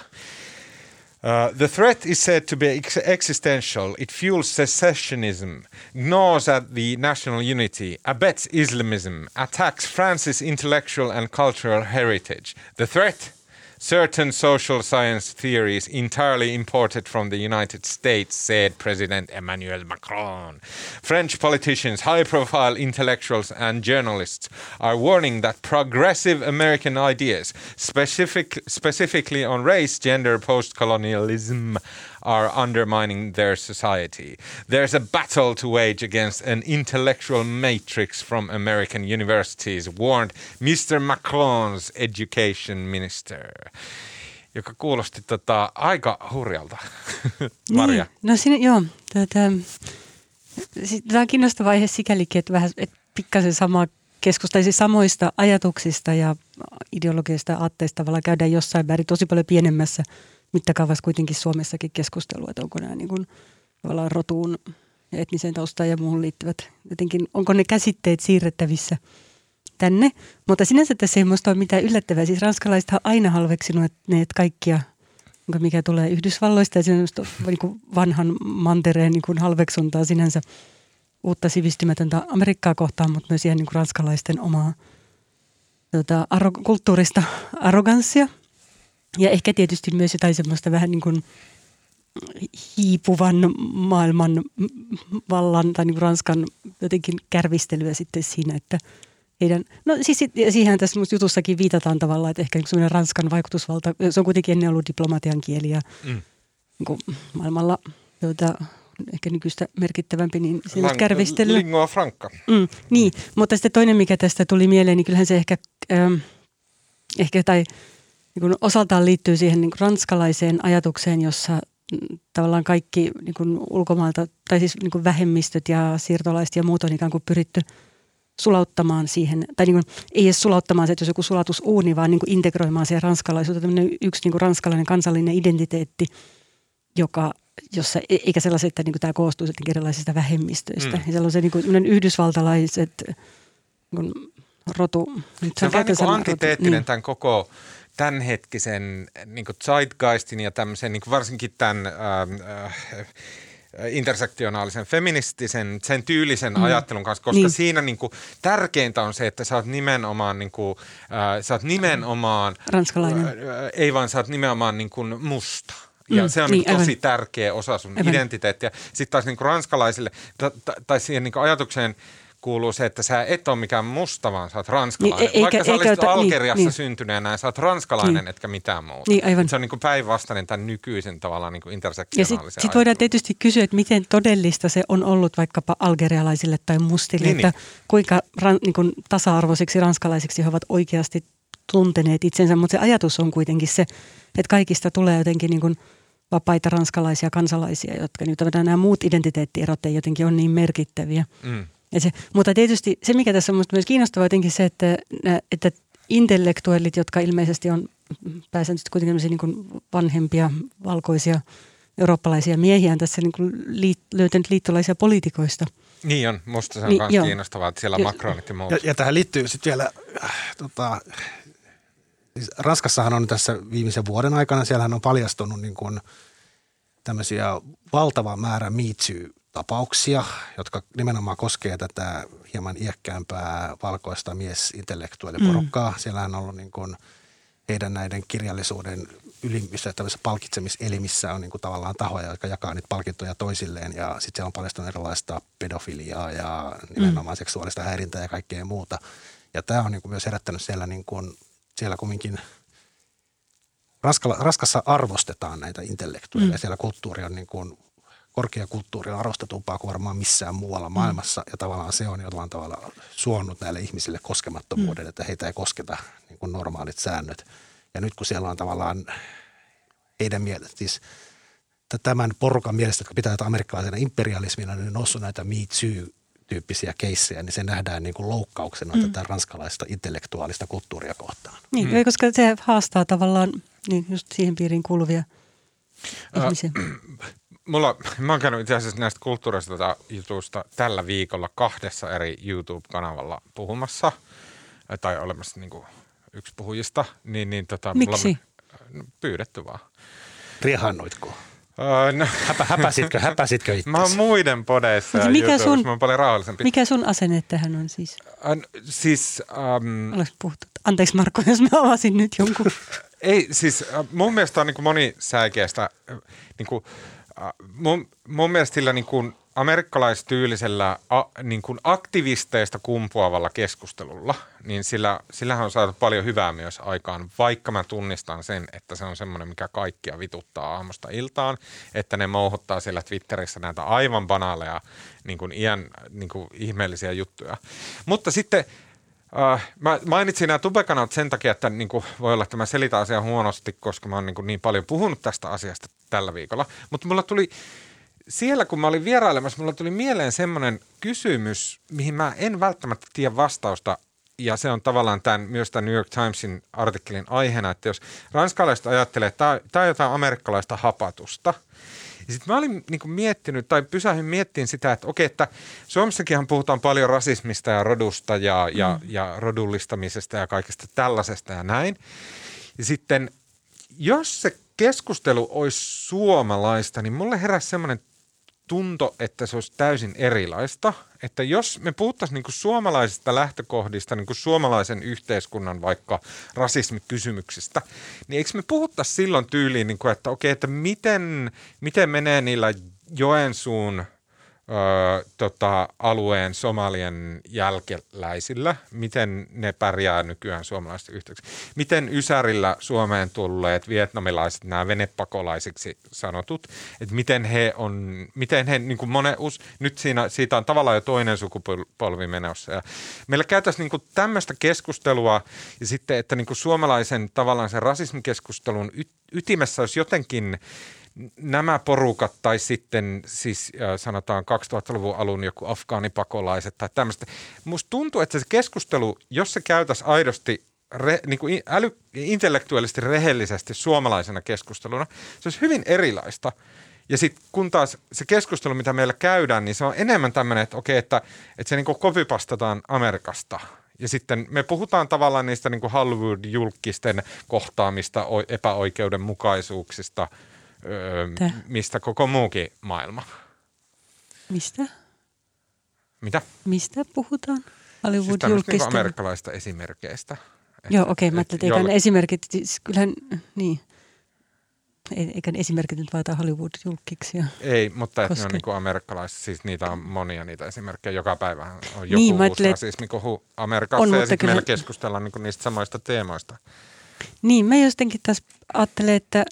Uh, the threat is said to be ex- existential. It fuels secessionism, gnaws at the national unity, abets Islamism, attacks France's intellectual and cultural heritage. The threat? Certain social science theories entirely imported from the United States, said President Emmanuel Macron. French politicians, high profile intellectuals, and journalists are warning that progressive American ideas, specific, specifically on race, gender, post colonialism, are undermining their society. There's a battle to wage against an intellectual matrix from American universities, warned Mr. Macron's education minister. Joka kuulosti tota, aika hurjalta. Maria. Niin. No siinä, joo. Tätä, tämä on kiinnostava aihe sikälikin, että vähän että pikkasen sama keskustaisi samoista ajatuksista ja ideologisista aatteista tavallaan käydään jossain määrin tosi paljon pienemmässä mittakaavassa kuitenkin Suomessakin keskustelua, että onko nämä niin kuin, tavallaan rotuun ja etniseen taustaan ja muuhun liittyvät. Jotenkin, onko ne käsitteet siirrettävissä tänne, mutta sinänsä tässä ei minusta ole mitään yllättävää. Siis ranskalaiset on aina halveksinut ne kaikkia jonka mikä tulee Yhdysvalloista ja just niin kuin vanhan mantereen niin kuin halveksuntaa sinänsä uutta sivistymätöntä Amerikkaa kohtaan, mutta myös ihan niin kuin ranskalaisten omaa tota, arro- kulttuurista arroganssia. Ja ehkä tietysti myös jotain semmoista vähän niin kuin hiipuvan maailman vallan tai niin kuin Ranskan jotenkin kärvistelyä sitten siinä, että heidän, no siis siihen tässä jutussakin viitataan tavallaan, että ehkä semmoinen Ranskan vaikutusvalta, se on kuitenkin ennen ollut diplomatian kieli ja Mm. niin kuin maailmalla tuota, ehkä nykyistä merkittävämpi, niin siinä Lang- kärvistelyä. Lingua franca. Mm, niin, mutta sitten toinen, mikä tästä tuli mieleen, niin kyllähän se ehkä, ähm, ehkä tai niin osaltaan liittyy siihen niin kuin ranskalaiseen ajatukseen, jossa mm, tavallaan kaikki niin kuin ulkomailta, tai siis niin kuin vähemmistöt ja siirtolaiset ja muut on ikään kuin pyritty sulauttamaan siihen, tai niin kuin, ei edes sulauttamaan se, että jos joku sulatusuuni, vaan niin kuin integroimaan siihen ranskalaisuuteen. Tämmöinen yksi niin kuin ranskalainen kansallinen identiteetti, joka jossa, e- eikä sellaiset, että niin kuin tämä koostuu sitten erilaisista vähemmistöistä. Mm. Ja sellaisen niin kuin, yhdysvaltalaiset niin kuin, rotu. Se on vähän niin kuin antiteettinen niin. tämän koko tämänhetkisen niin zeitgeistin ja tämmöisen niin varsinkin tämän äh, äh, intersektionaalisen, feministisen, sen tyylisen mm. ajattelun kanssa, koska niin. siinä niin kuin, tärkeintä on se, että sä oot nimenomaan, niin kuin, äh, sä oot nimenomaan Ranskalainen. Äh, ei vaan sä oot nimenomaan niin kuin musta. Ja mm, se on niin, niin tosi aivan. tärkeä osa sun aivan. identiteettiä. Sitten taas niin kuin ranskalaisille, tai siihen niin kuin ajatukseen – kuuluu se, että sä et ole mikään musta, vaan sä oot ranskalainen. Niin, eikä, Vaikka sä olisit eikä, Algeriassa niin, niin. syntyneenä, sä oot ranskalainen niin. etkä mitään muuta. Niin, aivan. Se on niin päinvastainen tämän nykyisen tavallaan niin intersektionaalisen sitten sit voidaan tietysti kysyä, että miten todellista se on ollut vaikkapa algerialaisille tai mustille, niin, että niin. kuinka ran, niin kuin tasa-arvoisiksi ranskalaisiksi he ovat oikeasti tunteneet itsensä, mutta se ajatus on kuitenkin se, että kaikista tulee jotenkin niin kuin vapaita ranskalaisia kansalaisia, jotka nyt nämä muut identiteettierot ei jotenkin ole niin merkittäviä. Mm. Ja se, mutta tietysti se, mikä tässä on myös kiinnostavaa jotenkin se, että, että intellektuellit, jotka ilmeisesti on pääsääntöisesti kuitenkin niin vanhempia, valkoisia, eurooppalaisia miehiä, on tässä niin kuin liit, löytänyt liittolaisia poliitikoista. Niin on, musta se on niin, myös kiinnostavaa, että siellä on Macronit ja muut. Ja, ja tähän liittyy sitten vielä, äh, tota, siis Raskassahan on tässä viimeisen vuoden aikana, siellähän on paljastunut niin kuin tämmöisiä valtava määrä miitsyy tapauksia, jotka nimenomaan koskee tätä hieman iäkkäämpää valkoista miesintellektuaaliporukkaa. Mm. Siellähän on ollut niin kuin heidän näiden kirjallisuuden ylimmissä tämmöisissä palkitsemiselimissä on niin kuin tavallaan tahoja, jotka jakaa niitä palkintoja toisilleen ja sitten siellä on paljastunut erilaista pedofiliaa ja nimenomaan mm. seksuaalista häirintää ja kaikkea muuta. Ja tämä on niin kuin myös herättänyt siellä, niin kuin, siellä kumminkin raskalla, raskassa arvostetaan näitä intellektuaaleja. Mm. Siellä kulttuuri on niin kuin korkeakulttuuri on arvostetumpaa kuin varmaan missään muualla maailmassa. Mm. Ja tavallaan se on jollain tavalla suonnut näille ihmisille koskemattomuuden, mm. että heitä ei kosketa niin kuin normaalit säännöt. Ja nyt kun siellä on tavallaan heidän mielestä, siis tämän porukan mielestä, jotka pitää tätä amerikkalaisena imperialismina, niin noussut näitä Me Too-tyyppisiä keissejä, niin se nähdään niin kuin loukkauksena mm. tätä ranskalaista intellektuaalista kulttuuria kohtaan. Niin, mm. koska se haastaa tavallaan niin just siihen piiriin kuuluvia ihmisiä. Mulla, mä oon käynyt itse asiassa näistä kulttuurista jutuista tällä viikolla kahdessa eri YouTube-kanavalla puhumassa, tai olemassa niin kuin yksi puhujista. Niin, niin tota, Miksi? Mulla, no, pyydetty vaan. Riehannoitko? Uh, no. Häpä, häpäsitkö, häpäsitkö itse? Mä oon muiden podeissa ja mikä sun, mä oon paljon rauhallisempi. Mikä sun asenne tähän on siis? Uh, siis... Um, Oletko puhuttu? Anteeksi Marko, jos mä avasin nyt jonkun. Ei, siis mun mielestä on niin kuin monisäikeästä niin kuin, mun, mun mielestä sillä niin kuin amerikkalaistyylisellä a, niin kuin aktivisteista kumpuavalla keskustelulla, niin sillä, sillähän on saatu paljon hyvää myös aikaan, vaikka mä tunnistan sen, että se on semmoinen, mikä kaikkia vituttaa aamusta iltaan, että ne mouhottaa siellä Twitterissä näitä aivan banaaleja niin kuin iän niin kuin ihmeellisiä juttuja. Mutta sitten Uh, mä mainitsin nämä tubekanat sen takia, että niin kuin, voi olla, että mä selitän asiaa huonosti, koska mä oon niin, kuin, niin paljon puhunut tästä asiasta tällä viikolla. Mutta mulla tuli siellä, kun mä olin vierailemassa, mulla tuli mieleen semmoinen kysymys, mihin mä en välttämättä tiedä vastausta. Ja se on tavallaan tämän, myös tämän New York Timesin artikkelin aiheena, että jos ranskalaiset ajattelee, että tämä on jotain amerikkalaista hapatusta – ja sitten mä olin niin miettinyt tai pysähdyin miettimään sitä, että okei, että Suomessakin puhutaan paljon rasismista ja rodusta ja, mm. ja, ja rodullistamisesta ja kaikesta tällaisesta ja näin. Ja sitten jos se keskustelu olisi suomalaista, niin mulle heräsi semmoinen tunto, että se olisi täysin erilaista. Että jos me puhuttaisiin niin suomalaisista lähtökohdista, niin suomalaisen yhteiskunnan vaikka rasismikysymyksistä, niin eikö me puhuttaisi silloin tyyliin, niin kuin, että okei, että miten, miten menee niillä Joensuun – ö, tota, alueen somalien jälkeläisillä, miten ne pärjää nykyään suomalaisista yhteyksissä. Miten Ysärillä Suomeen tulleet vietnamilaiset, nämä venepakolaisiksi sanotut, että miten he on, miten he, niin kuin monen, us, nyt siinä, siitä on tavallaan jo toinen sukupolvi menossa. Ja meillä käytäisiin niin tämmöistä keskustelua ja sitten, että niin kuin suomalaisen tavallaan sen rasismikeskustelun y, ytimessä olisi jotenkin nämä porukat tai sitten siis sanotaan 2000-luvun alun joku afgaanipakolaiset tai tämmöistä. Musta tuntuu, että se keskustelu, jos se käytäisiin aidosti re, niin kuin äly, intellektuaalisesti rehellisesti suomalaisena keskusteluna, se olisi hyvin erilaista. Ja sitten kun taas se keskustelu, mitä meillä käydään, niin se on enemmän tämmöinen, että okei, että, että se niin kuin kopipastataan Amerikasta. Ja sitten me puhutaan tavallaan niistä niin Hollywood-julkisten kohtaamista epäoikeudenmukaisuuksista, öö, mistä koko muukin maailma. Mistä? Mitä? Mistä puhutaan? Hollywood-julkisten? Siis niin amerikkalaista esimerkkeistä. Joo, okei. Okay, mä ajattelin, että esimerkit, siis kyllähän, niin. Eikä ne esimerkit nyt vaata Hollywood-julkkiksia. Ei, mutta että ne on niin amerikkalaiset, siis niitä on monia niitä esimerkkejä. Joka päivä on joku niin, uusi rasismi kohu Amerikassa on, ja sitten kyllä... meillä keskustellaan niin niistä samoista teemoista. Niin, mä jotenkin taas ajattelen, että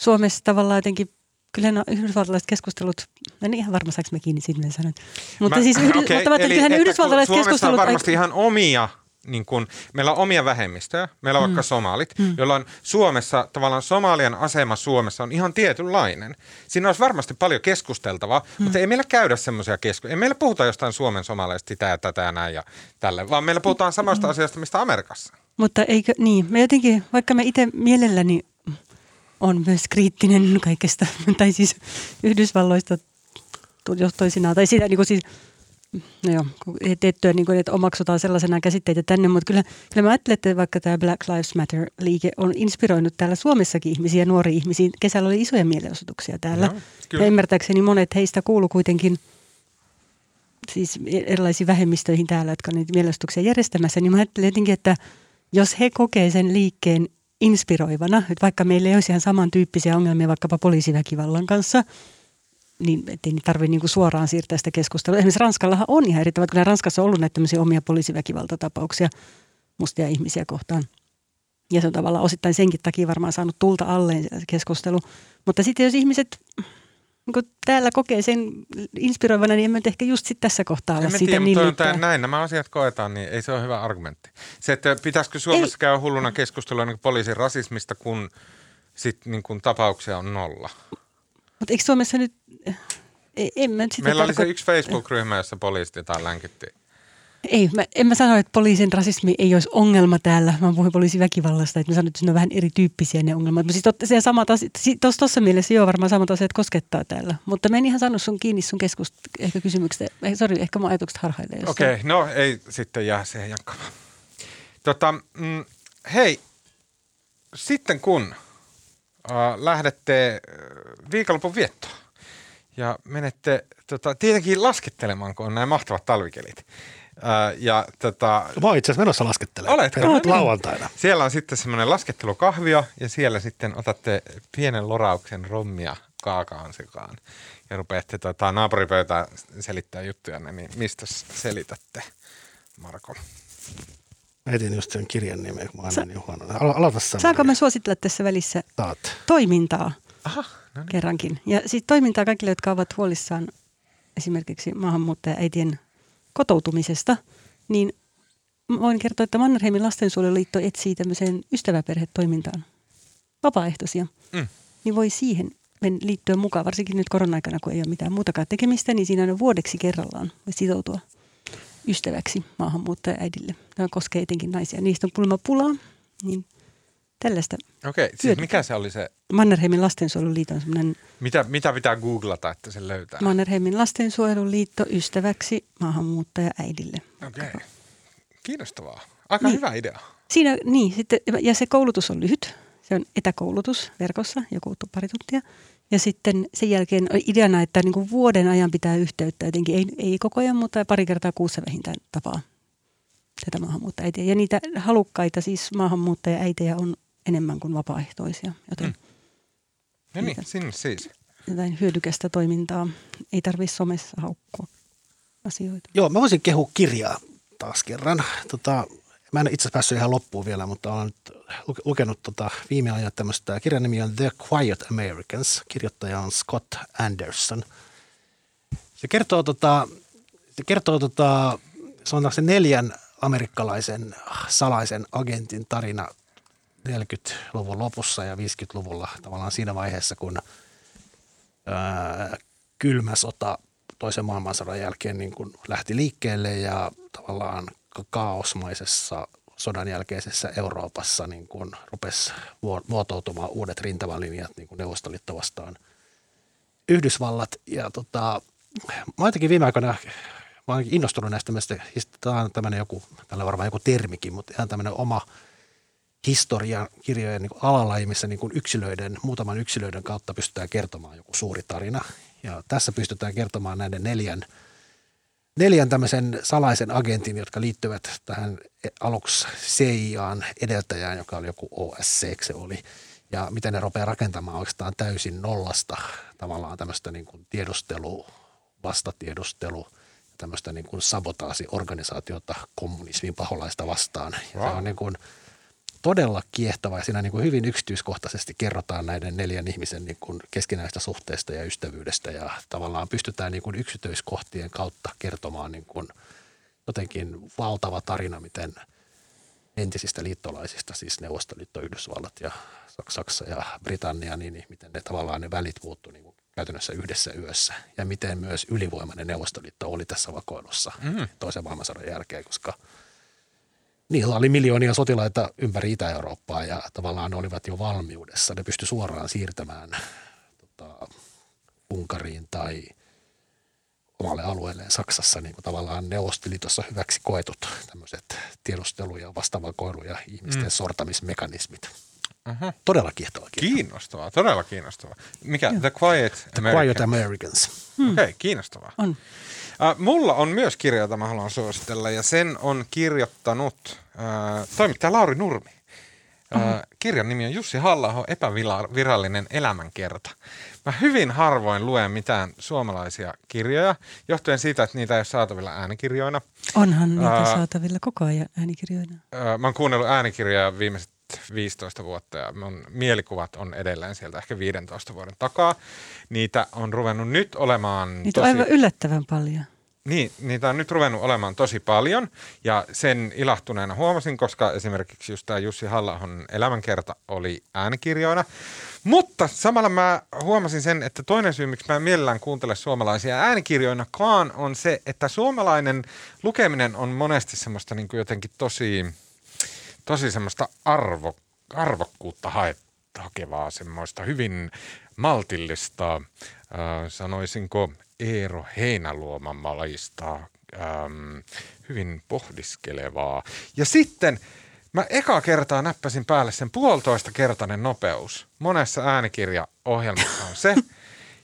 Suomessa tavallaan jotenkin kyllä nämä yhdysvaltalaiset keskustelut, en ihan varma saanko mä kiinni siitä, mitä sanoin. Mutta mä, siis yhdys, okay, mutta eli, kyllähän yhdysvaltalaiset keskustelut... on varmasti ihan omia niin kun, meillä on omia vähemmistöjä, meillä on mm. vaikka somalit, mm. joilla on Suomessa, tavallaan Somalian asema Suomessa on ihan tietynlainen. Siinä olisi varmasti paljon keskusteltavaa, mm. mutta ei meillä käydä semmoisia keskusteluja. Ei meillä puhuta jostain Suomen somaleista sitä ja tätä ja näin ja tälle, vaan meillä puhutaan samasta mm. asiasta, mistä Amerikassa. Mutta eikö, niin, me jotenkin, vaikka me itse mielelläni on myös kriittinen kaikesta, tai siis Yhdysvalloista toisinaan, tai siitä niin kuin siis – no joo, tiettyä, niin kuin, että omaksutaan sellaisena käsitteitä tänne, mutta kyllä, kyllä mä ajattelen, että vaikka tämä Black Lives Matter-liike on inspiroinut täällä Suomessakin ihmisiä, nuoria ihmisiä. Kesällä oli isoja mielenosoituksia täällä. No, ja ymmärtääkseni monet heistä kuulu kuitenkin siis erilaisiin vähemmistöihin täällä, jotka on niitä mielenosoituksia järjestämässä, niin mä ajattelen jotenkin, että jos he kokee sen liikkeen inspiroivana, että vaikka meillä ei olisi ihan samantyyppisiä ongelmia vaikkapa poliisiväkivallan kanssa – niin niitä tarvitse niin suoraan siirtää sitä keskustelua. Esimerkiksi Ranskallahan on ihan eri tavalla, Ranskassa on ollut näitä omia poliisiväkivaltatapauksia mustia ihmisiä kohtaan. Ja se on tavallaan osittain senkin takia varmaan saanut tulta alleen keskustelu. Mutta sitten jos ihmiset niin täällä kokee sen inspiroivana, niin emme ehkä just sit tässä kohtaa olla siitä tiedä, niin mutta näin nämä asiat koetaan, niin ei se ole hyvä argumentti. Se, että pitäisikö Suomessa ei. käydä hulluna keskustelua niin poliisin rasismista, kun sit niin kun tapauksia on nolla. Mutta eikö Suomessa nyt, ei, en mä sitä Meillä tarko- oli se yksi Facebook-ryhmä, jossa poliisit jotain länkitti. Ei, mä, en mä sano, että poliisin rasismi ei olisi ongelma täällä. Mä puhuin poliisin väkivallasta, että mä sanoin, että siinä on vähän erityyppisiä ne ongelmat. Mutta siis se samat asiat, tuossa mielessä joo varmaan samat asiat koskettaa täällä. Mutta mä en ihan saanut sun kiinni sun keskust, ehkä kysymyksestä. Eh, sori, ehkä mun ajatukset harhailee. Okei, okay, no ei sitten jää siihen jankkamaan. Tota, mm, hei, sitten kun äh, lähdette viikonlopun viettoon ja menette tota, tietenkin laskettelemaan, kun on näin mahtavat talvikelit. Ja, tota, Mä oon itse asiassa menossa laskettelemaan. Oletko? Olet lauantaina. Siellä on sitten semmoinen laskettelukahvio ja siellä sitten otatte pienen lorauksen rommia kaakaan sekaan ja rupeatte tota, naapuripöytään selittää juttuja, niin mistä selitätte, Marko? Mä etin just sen kirjan nimen, kun mä aina Sa- niin huono. Alo- aloita Saanko mä suositella tässä välissä Saat. toimintaa Aha, no niin. kerrankin? Ja siis toimintaa kaikille, jotka ovat huolissaan esimerkiksi maahanmuuttaja-äitien kotoutumisesta, niin voin kertoa, että Mannerheimin lastensuojeluliitto etsii tämmöiseen ystäväperhetoimintaan vapaaehtoisia. Mm. Niin voi siihen liittyä mukaan, varsinkin nyt korona-aikana, kun ei ole mitään muutakaan tekemistä, niin siinä on vuodeksi kerrallaan voi sitoutua ystäväksi maahanmuuttaja-äidille. Tämä koskee etenkin naisia. Niistä on pulma pulaa, niin tällaista. Okei, okay, siis mikä se oli se? Mannerheimin lastensuojeluliiton semmoinen... Mitä, mitä pitää googlata, että se löytää? Mannerheimin lastensuojeluliitto ystäväksi maahanmuuttaja-äidille. Okei, okay. kiinnostavaa. Aika niin. hyvä idea. Siinä, niin, sitten, ja se koulutus on lyhyt. Se on etäkoulutus verkossa, joku pari tuntia. Ja sitten sen jälkeen ideana, että niin kuin vuoden ajan pitää yhteyttä, jotenkin ei, ei koko ajan, mutta pari kertaa kuussa vähintään tapaa tätä maahanmuuttajaäitiä. Ja niitä halukkaita siis maahanmuuttajaäitejä on enemmän kuin vapaaehtoisia, joten mm. No niin, sinne siis. Jotain hyödykästä toimintaa. Ei tarvitse somessa haukkua asioita. Joo, mä voisin kehua kirjaa taas kerran. Tota, Mä en itse asiassa päässyt ihan loppuun vielä, mutta olen nyt lukenut tota viime ajan tämmöistä, kirjan nimi on The Quiet Americans, kirjoittaja on Scott Anderson. Se kertoo, tota, se kertoo tota, se on se neljän amerikkalaisen salaisen agentin tarina 40-luvun lopussa ja 50-luvulla tavallaan siinä vaiheessa, kun ää, kylmä sota toisen maailmansodan jälkeen niin kuin lähti liikkeelle ja tavallaan kaosmaisessa sodan jälkeisessä Euroopassa niin kuin rupesi muotoutumaan uudet rintamalinjat niin Neuvostoliitto vastaan Yhdysvallat. Ja tota, mä jotenkin viime aikoina mä olen innostunut näistä tämä on tämmöinen joku, tällä on varmaan joku termikin, mutta ihan tämmöinen oma historian kirjojen niin alalaji, missä niin kuin yksilöiden, muutaman yksilöiden kautta pystytään kertomaan joku suuri tarina. Ja tässä pystytään kertomaan näiden neljän, neljän tämmöisen salaisen agentin, jotka liittyvät tähän aluksi CIAn edeltäjään, joka oli joku OSC, se oli. Ja miten ne rupeaa rakentamaan oikeastaan täysin nollasta tavallaan tämmöistä niin kuin tiedustelu, vastatiedustelu – tämmöistä niin kuin sabotaasiorganisaatiota kommunismin paholaista vastaan. Wow. se on niin kuin todella kiehtova ja siinä niin kuin hyvin yksityiskohtaisesti kerrotaan näiden neljän ihmisen niin kuin keskinäistä suhteesta ja ystävyydestä ja tavallaan pystytään niin kuin yksityiskohtien kautta kertomaan niin kuin jotenkin valtava tarina, miten entisistä liittolaisista, siis Neuvostoliitto, Yhdysvallat ja Saksa ja Britannia, niin, miten ne tavallaan ne välit muuttu niin kuin käytännössä yhdessä yössä ja miten myös ylivoimainen Neuvostoliitto oli tässä vakoilussa mm. toisen maailmansodan jälkeen, koska niillä oli miljoonia sotilaita ympäri Itä-Eurooppaa ja tavallaan ne olivat jo valmiudessa. Ne pysty suoraan siirtämään tota, Unkariin tai omalle alueelleen Saksassa niin kuin tavallaan Neuvostoliitossa hyväksi koetut tämmöiset tiedustelu- ja vastavakoilu- ja ihmisten mm. sortamismekanismit. Uh-huh. Todella kiehtova kirja. Kiinnostavaa, todella kiinnostavaa. Mikä? Joo. The Quiet The Quiet Americans. Hmm. Okei, okay, kiinnostavaa. On. Uh, mulla on myös kirja, jota mä haluan suositella, ja sen on kirjoittanut uh, toimittaja Lauri Nurmi. Uh-huh. Kirjan nimi on Jussi halla epävirallinen elämänkerta. Mä hyvin harvoin luen mitään suomalaisia kirjoja, johtuen siitä, että niitä ei ole saatavilla äänikirjoina. Onhan niitä uh, saatavilla koko ajan äänikirjoina. Uh, mä oon kuunnellut äänikirjoja viimeiset 15 vuotta ja mun mielikuvat on edelleen sieltä ehkä 15 vuoden takaa. Niitä on ruvennut nyt olemaan Niitä tosi... on aivan yllättävän paljon. Niin, niitä on nyt ruvennut olemaan tosi paljon ja sen ilahtuneena huomasin, koska esimerkiksi just tämä Jussi halla elämänkerta oli äänikirjoina. Mutta samalla mä huomasin sen, että toinen syy, miksi mä en mielellään kuuntele suomalaisia äänikirjoinakaan, on se, että suomalainen lukeminen on monesti semmoista niin kuin jotenkin tosi tosi semmoista arvo, arvokkuutta hakevaa, semmoista hyvin maltillista, äh, sanoisinko Eero Heinäluoman malista, ähm, hyvin pohdiskelevaa. Ja sitten mä eka kertaa näppäsin päälle sen puolitoista kertainen nopeus. Monessa äänikirjaohjelmassa on se.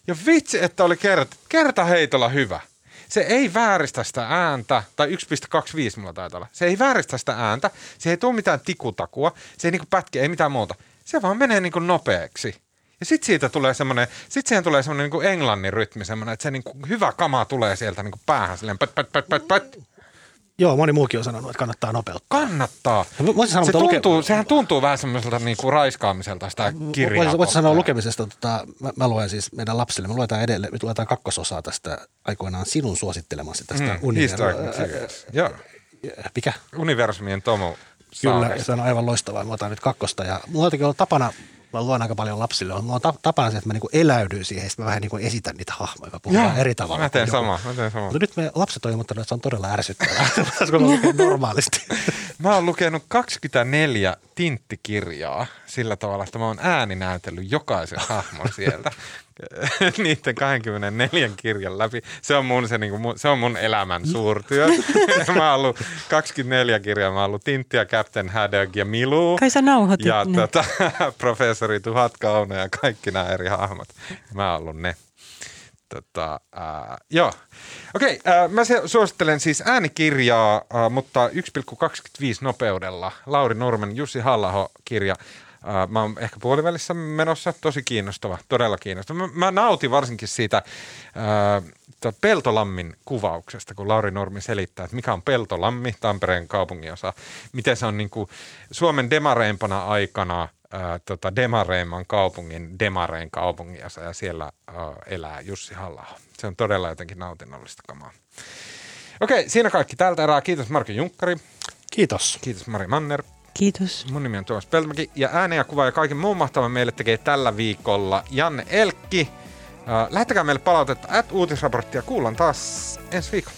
Ja vitsi, että oli kerta, kerta heitolla hyvä – se ei vääristä sitä ääntä, tai 1,25 mulla taitaa olla. Se ei vääristä sitä ääntä, se ei tule mitään tikutakua, se ei niinku pätke, ei mitään muuta. Se vaan menee niinku nopeaksi. Ja sitten siitä tulee semmoinen, sitten siihen tulee semmoinen niinku englannin rytmi, semmoinen, että se niinku hyvä kama tulee sieltä niinku päähän silleen pät, pät, pät, pät, pät. Joo, moni muukin on sanonut, että kannattaa nopeuttaa. Kannattaa. Sanoa, se tuntuu, luke... Sehän tuntuu vähän semmoiselta niinku raiskaamiselta sitä kirjaa. Voisi sanoa lukemisesta, tota, mä, mä, luen siis meidän lapsille, me luetaan edelleen, me luetaan kakkososaa tästä aikoinaan sinun suosittelemasi tästä mm, universumista. Joo. Mikä? Universumien Tomu. Kyllä, se on aivan loistavaa. Me otan nyt kakkosta ja mulla on tapana mä luen aika paljon lapsille. Mulla on tapana se, että mä niinku eläydyn siihen, sitten mä vähän niinku esitän niitä hahmoja, mä puhun Joo, eri tavalla. Mä teen sama, mä teen sama. Mutta nyt me lapset on ilmoittanut, että se on todella ärsyttävää. normaalisti? mä oon lukenut 24 tinttikirjaa sillä tavalla, että mä oon ääninäytellyt jokaisen hahmon sieltä. niiden 24 kirjan läpi. Se on mun, se, niin kuin, se on mun elämän suurtyö. mä oon ollut 24 kirjaa. Mä oon ollut Tintti ja Captain Haddock ja Milu. Kai sä nauhoitit Ja ne. tota, professori Tuhat Kauno ja kaikki nämä eri hahmot. Mä oon ollut ne. Tota, äh, joo. Okei, äh, mä suosittelen siis äänikirjaa, äh, mutta 1,25 nopeudella. Lauri Nurmen, Jussi Hallaho kirja Uh, mä oon ehkä puolivälissä menossa, tosi kiinnostava, todella kiinnostava. Mä, mä nautin varsinkin siitä uh, Peltolammin kuvauksesta, kun Lauri Normi selittää, että mikä on Peltolammi, Tampereen kaupunginosa, miten se on niin kuin Suomen demareimpana aikana uh, tota demareimman kaupungin demareen kaupunginosa ja siellä uh, elää Jussi halla Se on todella jotenkin nautinnollista kamaa. Okei, siinä kaikki tältä erää. Kiitos Marko Junkkari. Kiitos. Kiitos Mari Manner. Kiitos. Mun nimi on Tuomas Peltomäki ja äänen ja kuva ja kaiken muun mahtavan meille tekee tällä viikolla Janne Elkki. Lähettäkää meille palautetta at uutisraporttia. Kuullaan taas ensi viikolla.